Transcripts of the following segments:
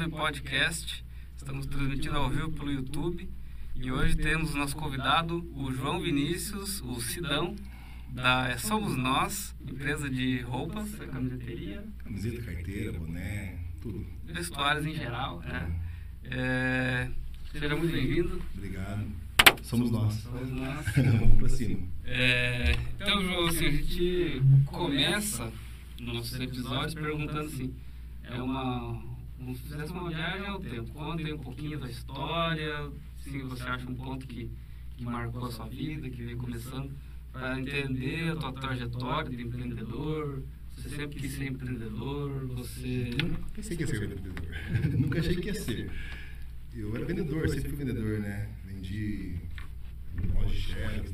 Jovem Podcast. Estamos transmitindo ao vivo pelo YouTube. E hoje temos o nosso convidado, o João Vinícius, o Sidão, da Somos Nós, empresa de roupas, camiseteria. Camiseta, carteira, boné, tudo. Vestuários em geral. Né? É, seja muito bem-vindo. Obrigado. Somos nós. Somos nós. Vamos pra cima. É, então, João, assim, a gente começa nossos episódios perguntando assim, é uma, como se fizesse uma viagem ao tempo, conta um pouquinho da história, se você acha um ponto que, que marcou a sua vida, que veio começando, para entender a tua trajetória de empreendedor, você sempre quis ser empreendedor, você... Nunca pensei que ia ser vendedor. Nunca achei que ia ser. Eu era vendedor, sempre fui vendedor, né? Vendi loja de xerox,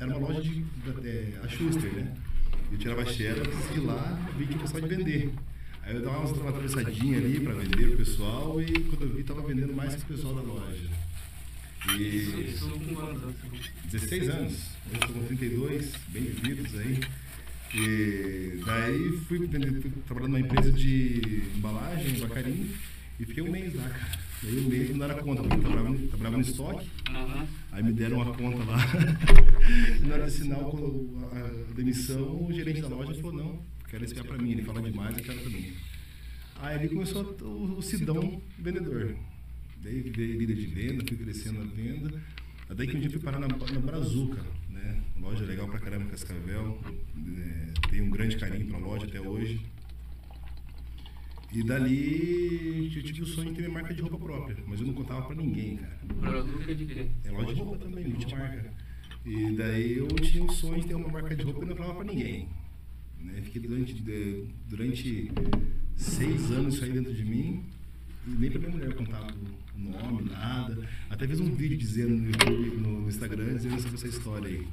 era uma loja de é, a Schuster, né? Eu tirava xerox e lá vi que gostava de vender. Aí eu dava uma atravessadinha ali para vender o pessoal e quando eu vi estava vendendo mais que o pessoal da loja. E... Isso com quantos anos? 16 anos. Hoje estou com 32, bem vividos aí. E daí fui, vender, fui trabalhando numa empresa de embalagem, em Bacarim, e fiquei um mês lá, cara. Daí um mês não era conta, porque eu trabalhava, trabalhava no estoque, aí me deram uma conta lá. e na hora de a, a demissão, o gerente da loja falou, não, quero espiar para mim, ele fala demais, eu quero mim. Aí ele começou o, o Sidão vendedor. Daí virei líder de venda, fui crescendo na venda. Até que um dia fui parar na, na Brazuca, né? Loja legal pra caramba, Cascavel. É, tenho um grande carinho pra loja até hoje. E dali eu tive o sonho de ter minha marca de roupa própria, mas eu não contava pra ninguém, cara. Produto de quê? É loja de roupa também, multimarca. E daí eu tinha o sonho de ter uma marca de roupa e não falava pra ninguém. Né? Fiquei durante, durante seis anos isso aí dentro de mim e nem pra minha mulher contava o nome, nada. Até fiz um vídeo dizendo no, YouTube, no Instagram, dizendo sobre essa história aí.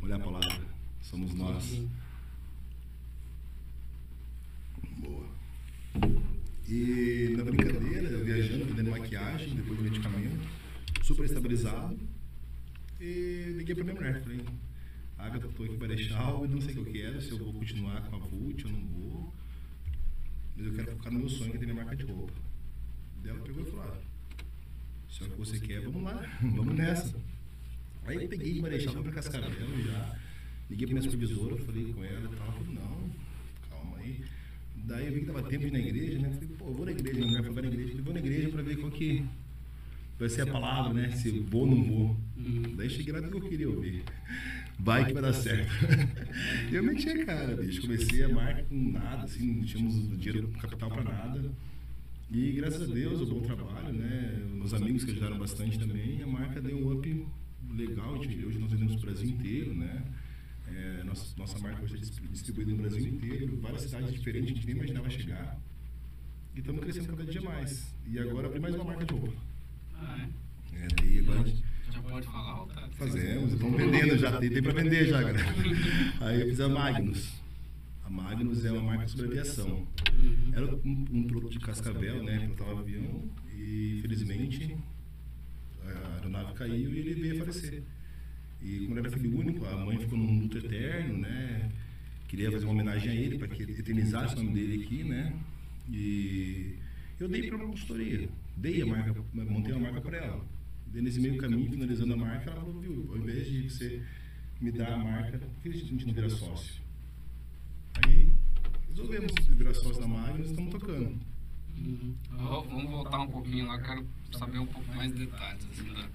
Olhar a palavra, somos nós. Boa. E na brincadeira, eu viajando, vendendo maquiagem, depois de medicamento, super estabilizado. E liguei pra minha mulher, falei, Agatha, eu em Marechal e não sei o que eu quero, se eu vou continuar com a Vult ou não vou. Mas eu quero focar no meu sonho, que é ter minha marca de roupa. Daí ela pegou e falou, ah, se é o que você quer, vamos lá, vamos nessa. Aí eu peguei Marechal, fui pra Cascavel já, liguei pra minha supervisora, falei com ela e tal, falou, não, calma aí. Daí eu vi que dava tempo de ir na igreja, né? Falei, pô, eu vou na igreja, minha mulher foi na igreja, falei, vou na igreja pra ver qual que vai ser a palavra, né? Se vou ou não vou. Daí cheguei lá do que eu queria ouvir. Vai que vai dar certo. eu meti a cara, bicho. Comecei a marca com nada, assim, não tínhamos dinheiro, capital pra nada. E graças a Deus, o bom trabalho, né? Meus amigos que ajudaram bastante também, a marca deu um up legal. Hoje nós vendemos o Brasil inteiro, né? É, nossa, nossa marca hoje é dis- distribuída no Brasil inteiro, várias cidades diferentes, a gente nem imaginava chegar. E estamos crescendo cada dia mais. E agora abri mais uma marca de roupa. Ah, é? É, daí agora a gente Já pode falar tá? fazemos, estamos vendendo já, tem, tem para vender já, galera. Aí eu fiz a Magnus. A Magnus é uma marca sobre aviação. Era um, um piloto de Cascavel, né? Pilotava avião e infelizmente a aeronave caiu e ele veio a falecer. E como ele era filho único, a mãe ficou num luto eterno, né? Queria fazer uma homenagem a ele para que ele eternizasse o nome dele aqui, né? E eu dei para uma consultoria, dei a marca, montei uma marca para ela. Daí nesse meio caminho, finalizando a marca, ela falou, viu, ao invés de você me dar a marca, por que a gente não vira sócio? Aí resolvemos virar sócio da Magnus e estamos tocando. Uhum. Vamos voltar um pouquinho lá, quero saber um pouco mais de detalhes. Assim, da...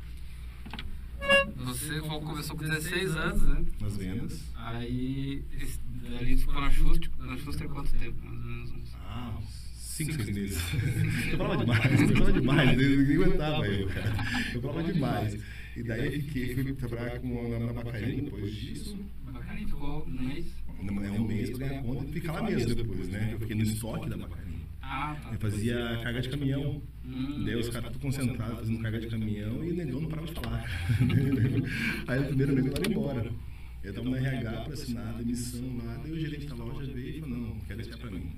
Você começou com 16 anos, né? Nas vendas. Aí, esse- ali ficou na Schuster, na Schuster quanto tempo? Mais ou menos uns... Ah, uns 5, 6 meses. Eu falava demais, eu falava demais, ninguém aguentava eu, cara. Eu falava demais. E daí eu fiquei, fui trabalhar com, na, na Bacarim depois disso. Bacarim ficou um mês? É um mês pra ganhar conta e ficar lá mesmo depois, né? Eu fiquei no estoque da Bacarim. Ah, tá. Eu fazia carga de caminhão. Hum. Daí os caras tudo concentrados fazendo carga de caminhão e o negão não parava de falar. Aí no primeiro eu estava embora. Eu estava no RH para assinar a demissão lá, daí o gerente da loja veio e falou, não, quero deixar para mim.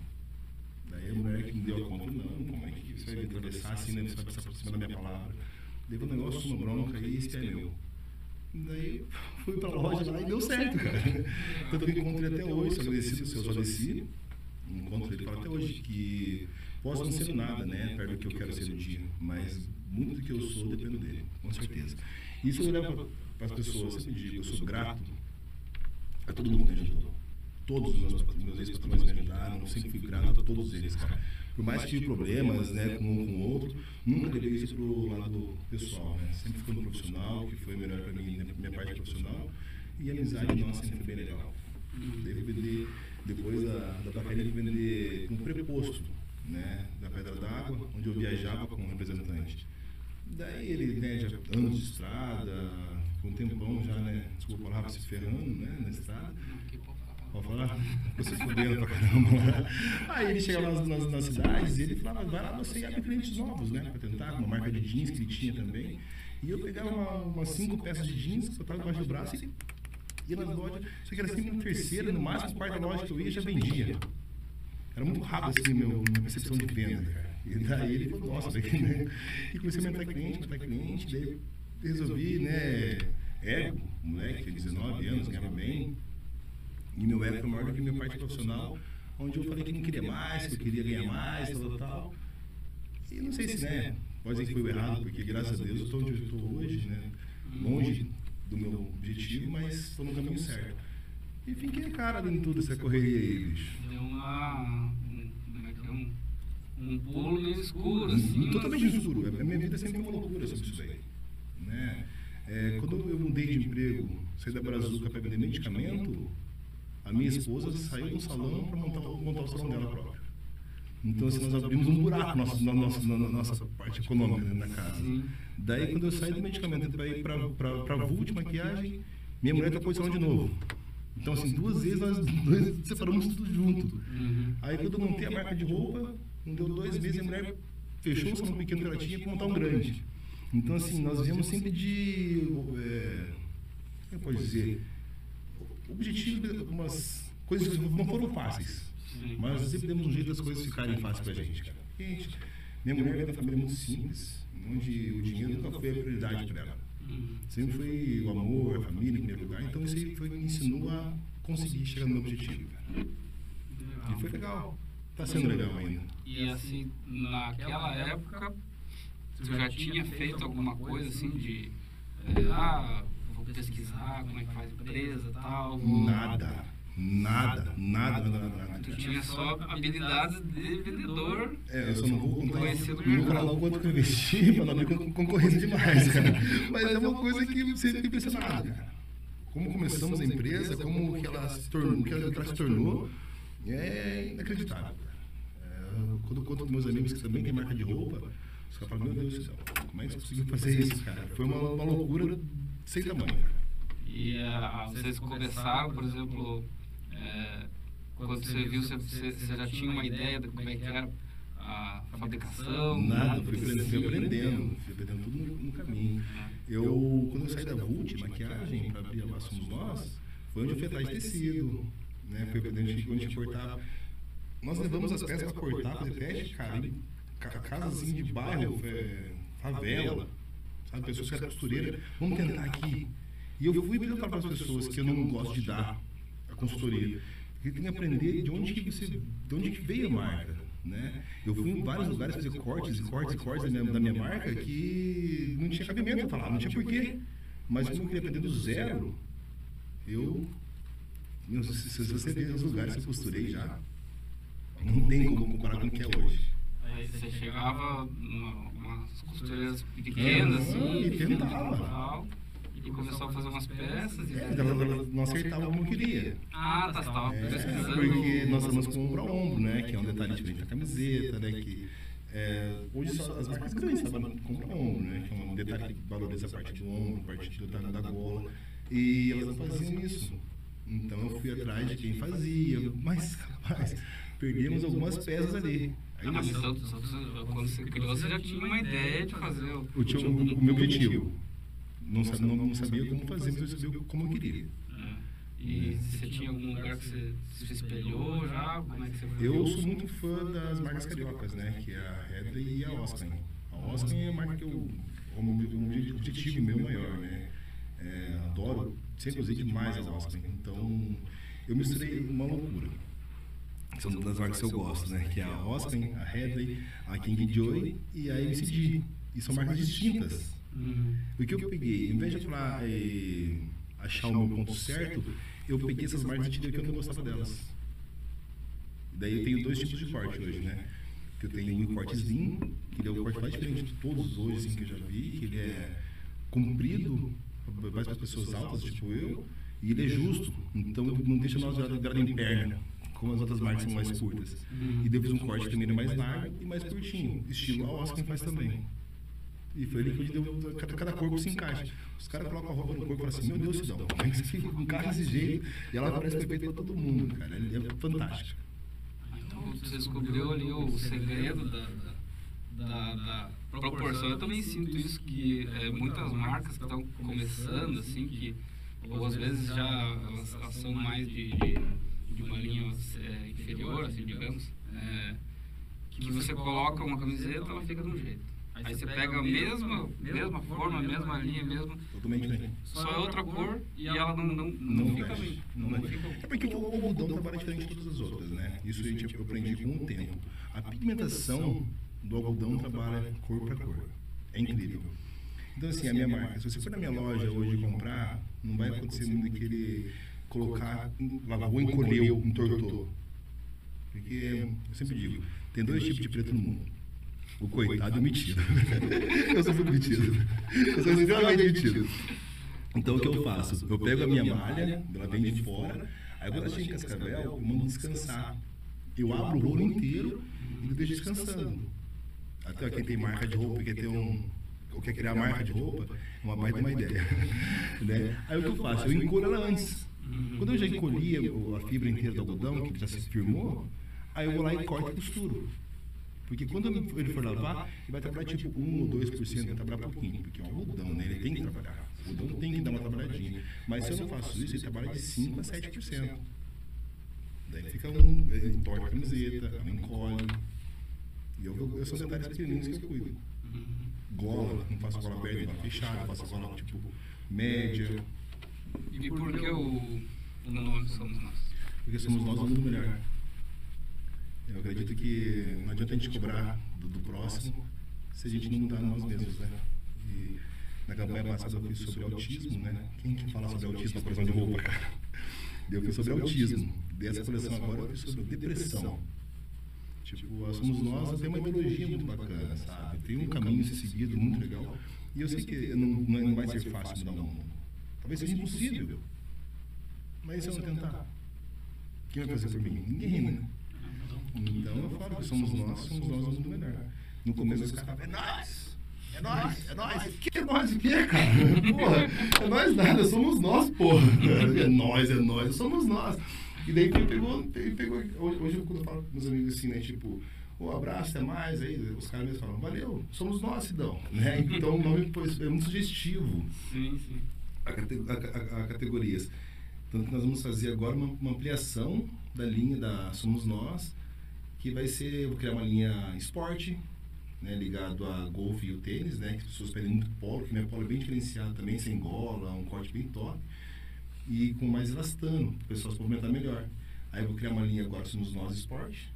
Daí a mulher que me deu a conta, não, como é que você vai me atravessar assim, né? Você vai passar por cima da minha palavra. Levou um negócio, uma bronca e esse é meu. Daí fui pra loja lá e deu certo, cara. Tanto que encontrei até hoje, sou agradecido ao seu Jodeci. Encontro ele fala até hoje que posso não ser nada, né, perto do que eu quero ser no dia, mas muito do que eu sou depende dele, com certeza. Isso eu levo para as pessoas, eu sempre digo, eu sou grato a todo mundo que me ajudou. Todos os meus, meus ex-patrões me ajudaram, eu sempre fui grato a todos eles, cara. Por mais que tive problemas né, com um com o outro, nunca levei isso para o lado pessoal. Né? Sempre no profissional, que foi melhor para mim, na minha parte profissional. E a amizade nossa sempre foi bem legal. Devo vender, depois da, da Bacaria, vender um preposto né, da Pedra d'Água, onde eu viajava como representante. Daí ele, né, já anos de estrada, com um tempão já, né, desculpa a palavra, se ferrando, né, na estrada. Pode falar? Você fudendo pra caramba. Aí ele chegava nas, nas, nas cidades e ele falava, vai lá você e abre clientes novos, né, pra tentar, uma marca de jeans que ele tinha também. E eu pegava uma, umas cinco peças de jeans, botava debaixo do braço e ia nas lojas. Só que era sempre uma terceira, no máximo quarta loja que eu ia já vendia. Era muito rápido assim meu, minha percepção de venda, cara. E daí ele falou, nossa, daqui, né? E comecei a aumentar cliente, aumentar cliente, daí resolvi, né? Ego, moleque, 19 anos, ganhava bem. E meu ego foi maior do que minha parte profissional, onde eu falei que não queria mais, que eu queria ganhar mais, tal, tal, tal. E não sei se, né? Pode ser que foi errado, porque graças a Deus eu estou onde eu estou hoje, né? Longe do meu objetivo, mas estou no caminho certo. E fiquei a cara em tudo essa correria aí, bicho. Deu uma. Um, como é que é? Um, um pulo meio escuro, assim. Totalmente escuro. A minha vida sempre foi uma loucura sobre isso aí. Né? É, quando eu mudei de emprego, saí da Brazuca para vender medicamento, a minha esposa saiu do salão para montar, montar o salão dela próprio. Então, assim, nós abrimos um buraco nosso, na, nossa, na, nossa parte econômica na casa. Daí, quando eu saí do medicamento para ir para a Vult Maquiagem, minha mulher trocou de salão de novo. Então, assim, duas vezes nós dois separamos tudo junto. Uhum. Aí, quando eu montei a marca de roupa, não deu dois meses, a mulher fechou o salão pequeno que ela tinha para montar um grande. Então, assim, nós viemos sempre de. É, como eu posso dizer? Objetivos, umas coisas que não foram fáceis. Sim. Mas nós sempre demos um jeito das coisas ficarem fáceis pra gente, cara. Gente, minha mulher é uma família muito simples, onde o dinheiro nunca foi a prioridade para ela. Uhum. Sempre foi o amor, a família em primeiro lugar. Então isso aí foi, me ensinou a conseguir chegar no meu objetivo. Cara. E foi legal. Tá sendo legal ainda. E assim, naquela época, tu já tinha feito alguma coisa assim de. eh, ah, vou pesquisar como é que faz empresa e tal. Nada. Nada, nada, nada, nada. Tu tinha só habilidades de vendedor. É, eu só não vou contar, Conhecido não vou falar o quanto que eu investi para não con- concorrência demais, cara. Mas é uma coisa que você fica impressionado, cara. Como começamos a empresa, como que ela se tornou, que ela, se tornou, é inacreditável. cara. É, quando eu conto com meus amigos que também têm marca de roupa, os caras falam, meu Deus do céu, como é que você conseguiu fazer isso, cara? Foi uma, uma loucura sem tamanho. E ah, vocês começaram, por exemplo, eh, quando você viu, você, você- já tinha uma ideia de como é que era a fabricação? Nada, fui aprendendo, fui aprendendo, fui aprendendo tudo no, no caminho. Eu, quando eu saí da Vult, maquiagem, para abrir a Somos Nós, foi onde eu fui atrás de tecido, né? Foi quando a gente, quando a gente cortava. Nós levamos as peças para cortar, fazer teste, cara, em ca- casas assim de bairro, é, favela, sabe? Pessoas que eram costureira, vamos tentar aqui. E eu fui perguntar para as pessoas que eu não gosto de dar a consultoria. Porque tem que aprender de onde que você, de onde que veio a marca, né? Eu fui em vários lugares fazer cortes e cortes e cortes da minha, da minha marca que não tinha cabimento. para falar, não tinha porquê. Mas como eu queria aprender do zero, eu, meu, se, se você ver os lugares que eu costurei já, não tem como comparar com o que é hoje. Aí você chegava umas costureiras pequenas, assim, E tentava. tal, e começou a fazer umas peças. E... É, ela, ela não acertava como queria. Ah, tá, você estava É, pesquisando. porque nós estamos com ombro a ombro, né? Que é um detalhe diferente da camiseta, né? Que, é, hoje só as marcas grandes trabalham com ombro a ombro, né? Que é um detalhe que valoriza a parte do ombro, a parte do detalhe da gola. E elas não faziam isso. Então eu fui atrás de quem fazia, mas rapaz, perdemos algumas peças ali. Aí Ah, mas então, então, então, quando você criou, você já tinha uma ideia de fazer o... eu tinha o, o meu objetivo. Não, não, não sabia como fazer, mas eu sabia como eu queria. É. E você tinha algum lugar que você se espelhou já? Como é que você foi? Eu sou muito fã das marcas cariocas, né? Que é a Redley e a Oscar. A Oscar é a marca que eu. O meu- objetivo meu maior, né? É, adoro, sempre usei demais a Osprey. Então, eu misturei uma loucura. São das marcas que eu gosto, né? Que é a Osprey, a Headley, a King Joy e a MCD. E são marcas distintas. Uhum. O que eu peguei, em vez de falar, é, achar o meu ponto certo, eu peguei essas marcas e que eu não gostava delas. Daí eu tenho dois tipos de corte hoje, né? Que eu tenho um corte slim, que é o corte mais diferente de todos hoje assim, que eu já vi, que ele é comprido, mais para as pessoas altas, tipo eu, e ele é justo, então não deixa nós virar em perna, como as outras marcas são mais curtas. E depois um corte também é mais largo e mais curtinho, estilo a Oscar faz também. E foi ali que deu, cada, cada corpo se encaixa. Os caras colocam a roupa no corpo e falam assim, meu Deus, Sidão, como é que carro desse jeito? E ela parece perfeita para todo mundo, cara. É fantástica. Então você descobriu ali o segredo da, da, da, da proporção. Eu também sinto isso, que é, muitas marcas que estão começando, assim, que ou às vezes já elas, elas são mais de, de, de uma linha é, inferior, assim, digamos, é, que você coloca uma camiseta, ela fica de um jeito. Aí você pega a mesma, mesma forma, a mesma linha, mesmo. Totalmente diferente. Só é outra cor e ela não, não, Não, não fica bem. não Não mexe. fica É porque o algodão trabalha diferente de todas as outras, né? Isso a gente, eu aprendi com o tempo. A pigmentação do algodão trabalha cor para cor. É incrível. Então, assim, a minha marca, se você for na minha loja hoje comprar, não vai acontecer muito de querer colocar, lavou, encolheu, entortou. Porque, eu sempre digo, tem dois tipos de preto no mundo. O coitado e o metido. eu sou muito metido. Eu sou extremamente metido. Então o que eu faço? Eu pego a minha malha, ela vem de fora, aí quando ela chega em cascavel, eu mando descansar. Eu abro o rolo inteiro e deixo descansando. Até quem tem marca de roupa, quer ter um. Ou quer criar marca de roupa, uma baita uma ideia. né? Aí o que eu faço? Eu encolho ela antes. Quando eu já encolhi a fibra inteira do algodão, que já se firmou, aí eu vou lá e corto e costuro. Porque quando ele for lavar, ele vai trabalhar tipo 1 ou 2%, vai trabalhar pouquinho, porque é um algodão, né? Ele tem que trabalhar. O algodão tem que dar uma trabalhadinha. Mas se eu não faço isso, ele trabalha de 5 a 7%. Daí fica um. Ele entorta a camiseta, ela encolhe. E eu, eu, eu sou detalhes pequeninos que eu cuido. Gola, não faço gola aberta, gola fechada, faço gola tipo média. E por que o, o nome somos nós? Porque somos nós o mundo melhor. Eu acredito que não adianta a gente cobrar do, do próximo se a gente não mudar nós mesmos, né? E na campanha passada eu fiz sobre autismo, né? Quem que fala sobre autismo na coleção de roupa, cara? Eu fiz sobre autismo. Dessa coleção agora eu fiz sobre depressão. Tipo, Somos Nós tem uma ideologia muito bacana, sabe? Tem um caminho a ser seguido muito legal. E eu sei que não não vai ser fácil mudar o mundo. Talvez seja impossível. Mas se eu não tentar, quem vai fazer por mim? Ninguém, né? Então eu falo que somos nós, somos nós o mundo melhor. No começo os caras é nós! É nós, é nós, que é nós o quê, cara? Porra, é nós nada, somos nós, porra. É nós, é nós, somos nós. E daí ele pegou, ele pegou hoje, quando eu falo com meus amigos assim, né, tipo, o abraço, até mais, aí os caras mesmo falam, valeu, somos nós, Sidão. Né? Então o nome é muito sugestivo Sim, sim. A, a- a- categorias. Tanto que nós vamos fazer agora uma, uma ampliação da linha da Somos Nós, que vai ser, eu vou criar uma linha esporte, né, ligado a golfe e o tênis, né, que as pessoas pedem muito polo, que meu polo é bem diferenciado também, sem gola, um corte bem top, e com mais elastano, para o pessoal se movimentar melhor. Aí eu vou criar uma linha agora Somos Nós Esporte,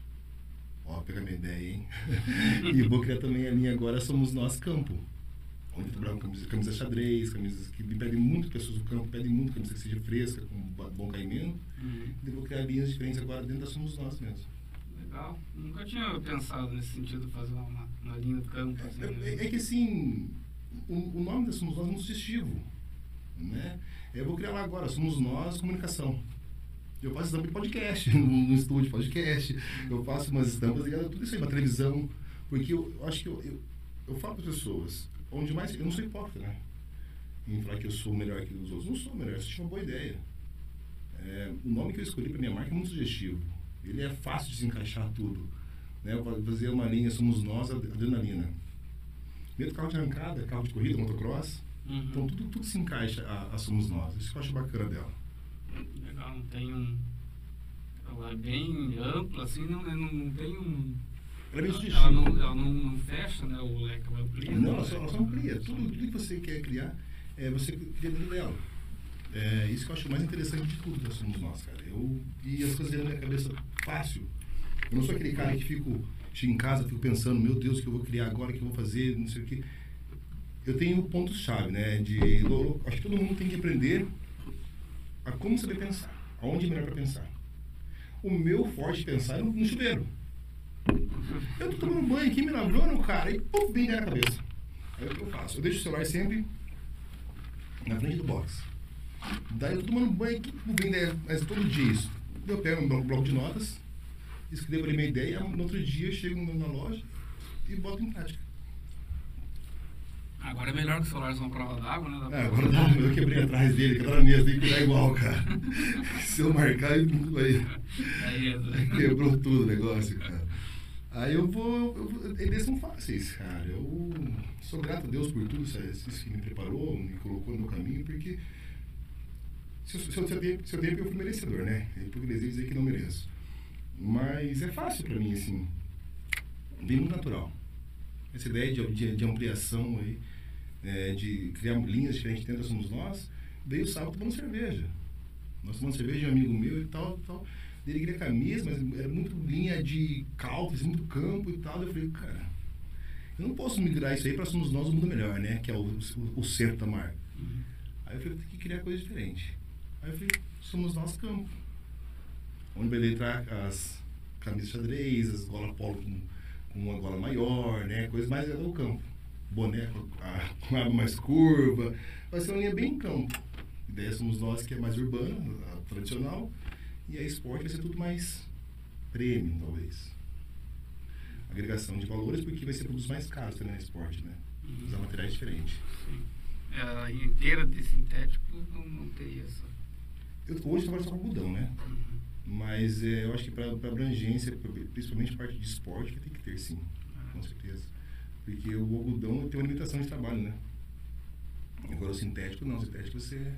ó, pega minha ideia, hein? e vou criar também a linha agora Somos Nós Campo, onde trabalham camisa, camisa xadrez, camisas que me pedem muito, pessoas do campo pedem muito camisa que seja fresca, com bom caimento. Uhum. E vou criar linhas diferentes agora dentro da Somos Nós mesmo. Legal. Nunca tinha pensado nesse sentido, fazer uma, uma linha de campo. Assim, É, né? é- é que assim, o, o nome da Somos Nós é muito sugestivo. Né? Eu vou criar lá agora, Somos Nós Comunicação. Eu faço estampa de podcast, no, estúdio de podcast. Eu faço umas estampas ligadas tudo isso aí, uma televisão. Porque eu, eu acho que eu, eu, eu falo para as pessoas, onde mais. Eu não sou hipócrita, né? Em falar que eu sou melhor que os outros. Não sou melhor, eu tive uma boa ideia. É, o nome que eu escolhi para minha marca é muito sugestivo. Ele é fácil de se encaixar tudo. Né? Eu vou fazer uma linha Somos Nós Adrenalina. Mesmo carro de arrancada, carro de corrida, motocross. Uhum. Então tudo, tudo se encaixa a, a Somos Nós. Isso que eu acho bacana dela. Legal, não tem um. Ela é bem ampla, assim, não, não, não tem um. Ela ela, não, ela não, não fecha né, o leque, ela amplia. Não, ela só, ela só amplia. Tudo, tudo que você quer criar é você cria dentro dela. É isso que eu acho mais interessante de tudo que somos nós, cara. Eu, e as coisas na minha cabeça fácil. Eu não sou aquele cara que fico, chego em casa, fico pensando, meu Deus, o que eu vou criar agora, o que eu vou fazer, não sei o que. Eu tenho pontos-chave, né? De, acho que todo mundo tem que aprender a como saber pensar, aonde é melhor para pensar. O meu forte pensar é no chuveiro. Eu tô tomando banho aqui, me lavando, cara, e pum, vem na cabeça. Aí o que eu faço? Eu deixo o celular sempre na frente do box. Daí eu tô tomando banho aqui, vem ideia, mas todo dia isso. Eu pego um bloco de notas, escrevo ali minha ideia, no outro dia eu chego na loja e boto em prática. Agora é melhor que o celular uma prova d'água, né? É, agora não, eu quebrei atrás dele, que na mesa, tem que virar igual, cara. Se eu marcar, ele aí. Aí Quebrou tudo o negócio, cara. Aí eu vou. Eu, eles são fáceis, cara. Eu sou grato a Deus por tudo isso, isso que me preparou, me colocou no caminho, porque se, se, se, eu, tenho, se eu tenho, eu fui merecedor, né? É hipocrisia dizer que não mereço. Mas é fácil para mim, assim. Bem muito natural. Essa ideia de, de, de ampliação aí, é, de criar linhas diferentes dentro Somos Nós, veio o sábado tomando cerveja. Nós tomando cerveja um amigo meu e tal, tal. Ele queria camisa, mas era muito linha de calças, muito campo e tal. Eu falei, cara, eu não posso migrar isso aí para Somos Nós o Mundo Melhor, né? Que é o, o, o centro da marca. Uhum. Aí eu falei, tem que criar coisa diferente. Aí eu falei, Somos Nós Campo. Onde vai entrar as camisas xadrez, as gola polo com, com uma gola maior, né? Coisa mais do campo. Boné com a, com a mais curva. Vai ser uma linha bem campo. A ideia somos nós que é mais urbana, tradicional. E a esporte vai ser tudo mais premium, talvez. Agregação de valores, porque vai ser produtos mais caros também no esporte, né? Uhum. Usar materiais diferentes. Sim. É, inteira de sintético não, não teria essa. Eu, hoje trabalho só com algodão, né? Uhum. Mas é, eu acho que para abrangência, principalmente parte de esporte, vai ter que ter sim, com certeza. Porque o algodão tem uma limitação de trabalho, né? Agora o sintético não, o sintético você.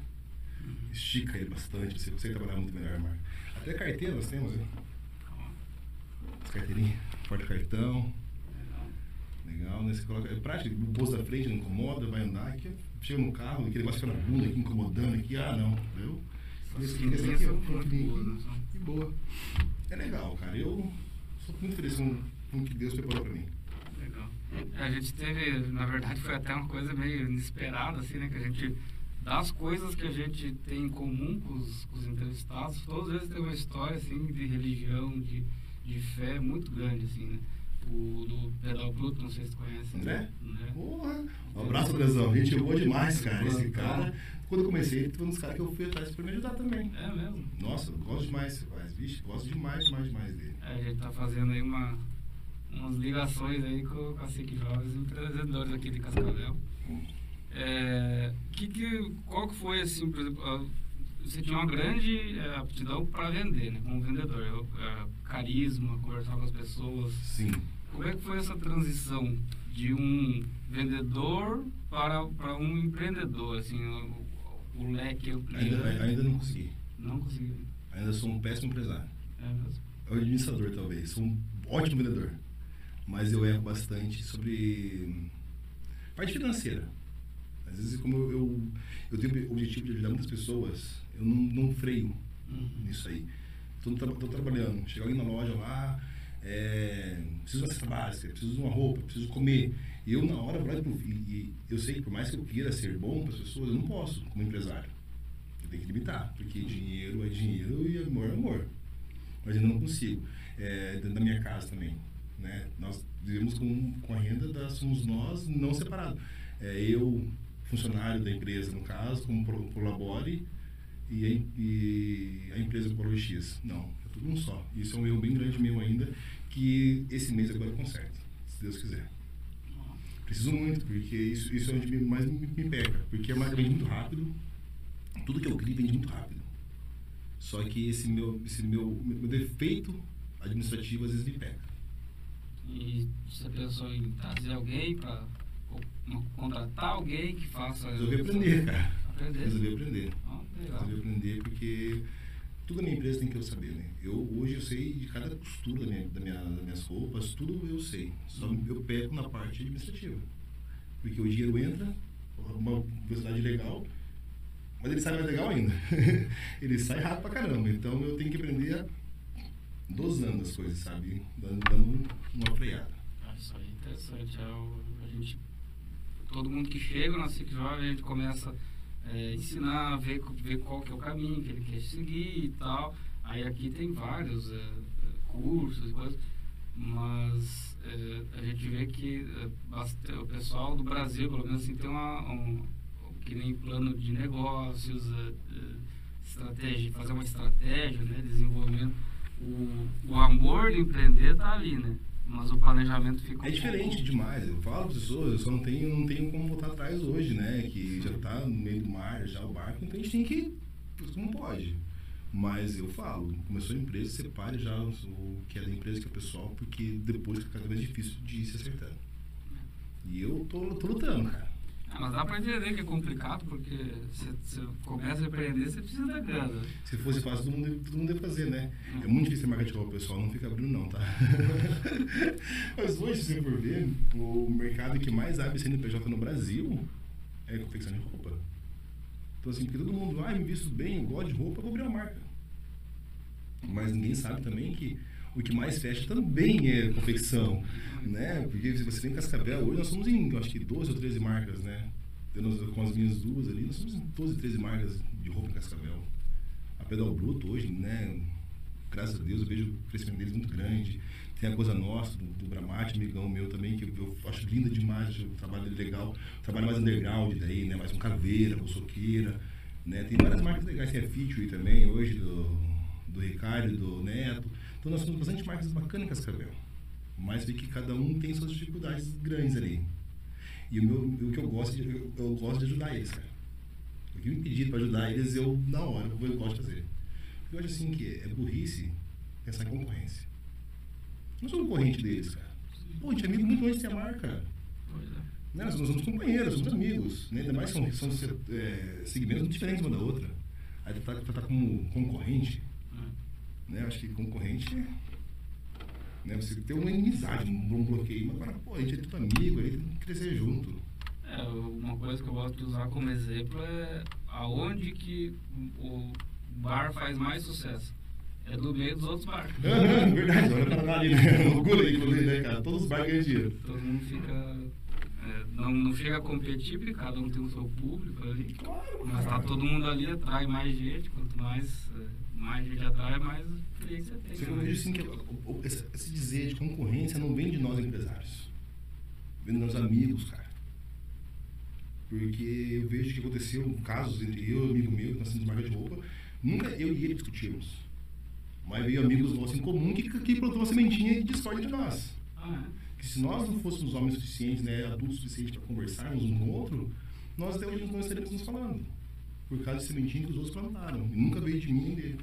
Estica ele bastante, você consegue trabalhar muito melhor, Marco. Até carteira nós temos, né? As carteirinhas, porta-cartão. Legal, né? Você coloca, é prático, o bolso da frente não incomoda, vai andar, aqui, chega no carro, aquele negócio fica na bunda aqui, incomodando aqui, ah não, entendeu? Esse aqui, esse aqui, ó, que boa. É legal, cara. Eu sou muito feliz com, com o que Deus preparou para mim. Legal. É, a gente teve, na verdade, foi até uma coisa meio inesperada, assim, né? Que a gente, das coisas que a gente tem em comum com os, com os entrevistados, todos eles têm uma história, assim, de religião, de, de fé muito grande, assim, né? O do Pedal Bruto, não sei se conhece. André? André. Porra! Um abraço, Brasão. Gente, vou demais, cara. Esse cara quando eu comecei, ele foi um dos caras que eu fui atrás para me ajudar também. É mesmo? Nossa, eu gosto demais, faz, vixe, gosto demais, demais, demais dele. É, a gente tá fazendo aí uma, umas ligações aí com o Cacique Jovens, empreendedores aqui de Cascavel. Hum. É, que, que, qual que foi, assim, por exemplo, você tinha uma grande é, aptidão para vender, né, como vendedor, é, carisma, conversar com as pessoas. Sim. Como é que foi essa transição de um vendedor para, para um empreendedor, assim, o leque Ainda, ainda não consegui. Não consegui. Ainda sou um péssimo empresário. É mesmo? É um administrador, talvez. Sou um ótimo vendedor. Mas eu erro bastante sobre parte financeira. Às vezes, como eu, eu, eu tenho o objetivo de ajudar muitas pessoas, eu não, não freio uhum. nisso aí. Estou tra trabalhando. Chega alguém na loja lá, é, preciso de uma cesta básica, preciso de uma roupa, preciso comer. E eu, na hora, vou e, e eu sei que por mais que eu queira ser bom para as pessoas, eu não posso, como empresário. Eu tenho que limitar, porque dinheiro é dinheiro e amor é amor. Mas ainda não consigo. É, dentro da minha casa também. Né? Nós vivemos com, com a renda da Somos Nós não separado. É, eu, funcionário da empresa, no caso, como Prolabore, e a, e a empresa Polo X. Não, é tudo um só. Isso é um erro bem grande meu ainda, que esse mês agora eu conserto, se Deus quiser. Preciso muito, porque isso, isso é onde mais me, me pega. Porque a marca vende muito rápido, tudo que eu crio vende muito rápido. Só que esse meu, esse meu, meu defeito administrativo às vezes me pega. E você pensou em trazer alguém para contratar alguém que faça. Resolvi aprender, cara. Aprender? Resolvi aprender. Ah, Resolvi aprender porque tudo na minha empresa tem que eu saber, né? Eu, hoje eu sei de cada costura da minha, da minha, das minhas roupas, tudo eu sei. Só eu pego na parte administrativa. Porque o dinheiro entra, uma velocidade legal, mas ele sai mais legal ainda. ele sai rápido pra caramba. Então eu tenho que aprender dosando as coisas, sabe? Dando, dando uma freada. Ah, isso aí é interessante. É o, a gente, todo mundo que chega na Ciclo Jovem, a gente começa a é, ensinar, ver, ver qual que é o caminho que ele quer seguir e tal. Aí aqui tem vários é, é cursos e coisas, mas é, a gente vê que é, o pessoal do Brasil, pelo menos assim, tem uma, um, que nem plano de negócios, é, estratégia, fazer uma estratégia, né, desenvolvimento o, o amor de empreender está ali, né? Mas o planejamento fica. É diferente demais. Eu falo para as pessoas, eu só não tenho, não tenho como voltar atrás hoje, né? Que já está no meio do mar, já o barco, então a gente tem que. Como pode. Mas eu falo, começou a empresa, separe já o que é da empresa que é o pessoal, porque depois fica cada vez difícil de ir se acertando. E eu tô, tô lutando, cara. Ah, mas dá para entender que é complicado, porque você começa a empreender, você precisa da grana. Se fosse fácil, todo mundo, todo mundo ia fazer, né? É muito difícil ter marketing o pessoal, não fica abrindo não, tá? mas hoje, se você for ver, o mercado que mais abre CNPJ no Brasil é confecção de roupa. Então assim, porque todo mundo, ah, me visto bem, eu gosto de roupa, eu vou abrir uma marca. Mas ninguém sabe também que o que mais fecha também é confecção, né? Porque se você tem Cascavel, hoje nós somos em, acho que 12 ou 13 marcas, né? Com as minhas duas ali, nós somos em 12, 13 marcas de roupa em Cascavel. A Pedal Bruto hoje, né? Graças a Deus, eu vejo o crescimento deles muito grande. Tem a coisa nossa, do, do Bramate, amigão meu também, que eu, acho linda demais, o trabalho dele legal. Trabalho mais underground daí, né? Mais um caveira, com soqueira, né? Tem várias marcas legais, tem a Feature também, hoje, do, do Ricardo, do Neto. Então nós temos bastante marcas bacanas em Cascavel. Mas vi que cada um tem suas dificuldades grandes ali. E o, meu, o que eu gosto, de, eu, eu, gosto de ajudar eles, cara. O que me pedir para ajudar eles, eu, na hora, eu, eu gosto de fazer. Eu acho assim que é burrice pensar em concorrência. Não sou concorrente deles, cara. Pô, a gente é amigo muito antes de ter a marca. Pois é. Né? Nós somos companheiros, somos amigos. Né? Ainda mais são, são é, segmentos diferentes uma da outra. Aí tá, tu tá como concorrente, né? Acho que concorrente, né? Você tem uma inimizade, um, bloqueio, mas agora, pô, a gente é tudo amigo, a gente tem que crescer junto. É, uma coisa que eu gosto de usar como exemplo é aonde que o bar faz mais sucesso. É do meio dos outros barcos. Uhum, verdade, olha pra lá ali, né? Orgulho aí, né, cara? Todos os barcos ganham dinheiro. Todo mundo fica. É, não, não chega a competir, porque cada um tem o seu público ali. Claro, mas tá todo mundo ali, atrai mais gente, quanto mais. É, mais gente atrai, mais você tem. Você né? assim que esse, esse dizer de concorrência não vem de nós empresários. Vem dos meus amigos, cara. Porque eu vejo que aconteceu casos entre eu e um amigo meu, que nós temos marca de roupa, nunca eu e ele discutimos. Mas veio amigos nossos em comum que, que plantou uma sementinha de discórdia de nós. Ah, é? Que se nós não fôssemos homens suficientes, né, adultos suficientes para conversarmos um com o outro, nós até hoje não estaríamos nos falando. Por causa de sementinha que os outros plantaram. E nunca veio de mim nem dele.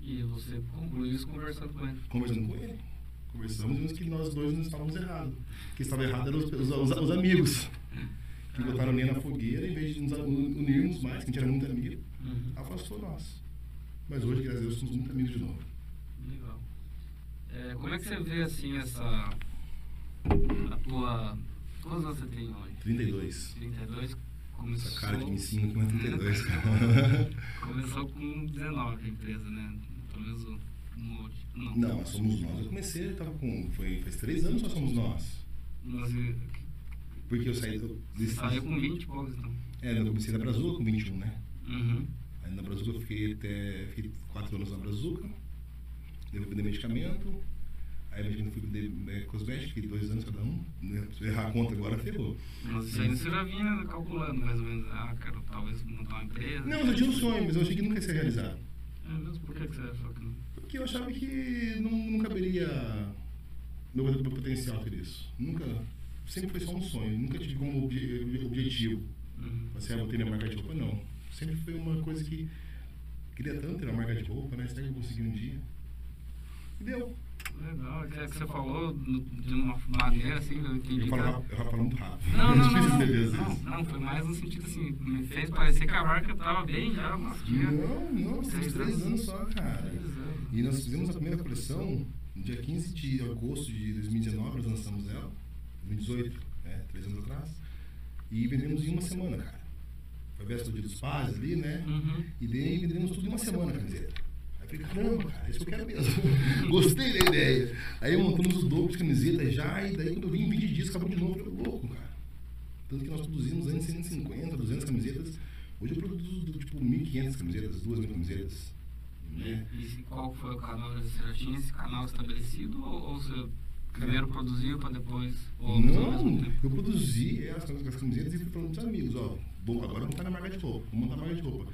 E você concluiu isso conversando com ele? Conversando com ele. Conversamos e vimos que nós dois não estávamos errados. O que estava errado eram os, os, os, os amigos. Que botaram lenha na fogueira, em vez de nos unirmos mais, que a gente era muito amigo, uhum. afastou nós. Mas hoje, graças a Deus, somos muito amigos de novo. Legal. É, como é que você vê, assim, essa... A tua... Quantos anos você tem hoje? 32. 32? Começou... Essa cara que não é 32, cara. Começou com 19 a empresa, né? Pelo menos o molde. Não, não somos nós. Eu comecei, eu tava com. Foi, faz três anos só somos nós. Nós Porque eu saí. Eu, desse, Saiu com 20 e poucos, então. É, eu comecei na Brazuca com 21, né? Uhum. Aí na Brazuca eu fiquei até. Fiquei quatro anos na Brazuca. Devo vender medicamento. Aí eu fui vender é, fiquei dois anos cada um. Né? Se eu errar a conta agora, ferrou. Mas isso aí você já vinha calculando mais ou menos. Ah, quero talvez montar uma empresa. Não, eu tinha um sonho, mas eu achei que nunca ia ser realizado. É mesmo? Por que, que você achou que não? Porque eu achava que não, não caberia meu, meu potencial ter isso. Nunca. Sempre foi só um sonho. Nunca tive como obje, objetivo. Uhum. Você ah, ter minha marca de roupa, não. Sempre foi uma coisa que. Queria tanto ter uma marca de roupa, né? Será que eu consegui um dia? E deu. Legal, é que você falou de uma maneira assim, eu entendi. Eu falo, eu falo muito rápido. Não, não, não, não, foi mais no sentido assim, me fez parecer que a marca estava bem já, mas tinha. Não, não, três, três anos só, cara. E nós fizemos a primeira coleção no dia 15 de agosto de 2019, nós lançamos ela, 2018, é, três anos atrás. E vendemos em uma semana, cara. Foi a véspera do dia dos pais ali, né? Uhum. E daí vendemos tudo em uma semana a camiseta. Falei, caramba, cara, isso eu quero mesmo. Gostei da ideia. Aí montamos os dobros de camiseta já, e daí quando eu vim em 20 dias, acabou de novo. Eu falei, louco, cara. Tanto que nós produzimos antes 150, 200 camisetas. Hoje eu produzo tipo 1.500 camisetas, 2.000 camisetas. Né? E, qual foi o canal? Você já tinha esse canal estabelecido ou, ou você primeiro produziu para depois? Não, eu produzi as, as camisetas e fui falando pros amigos, ó, bom, agora vamos estar na marca de roupa, vamos montar a marca de roupa.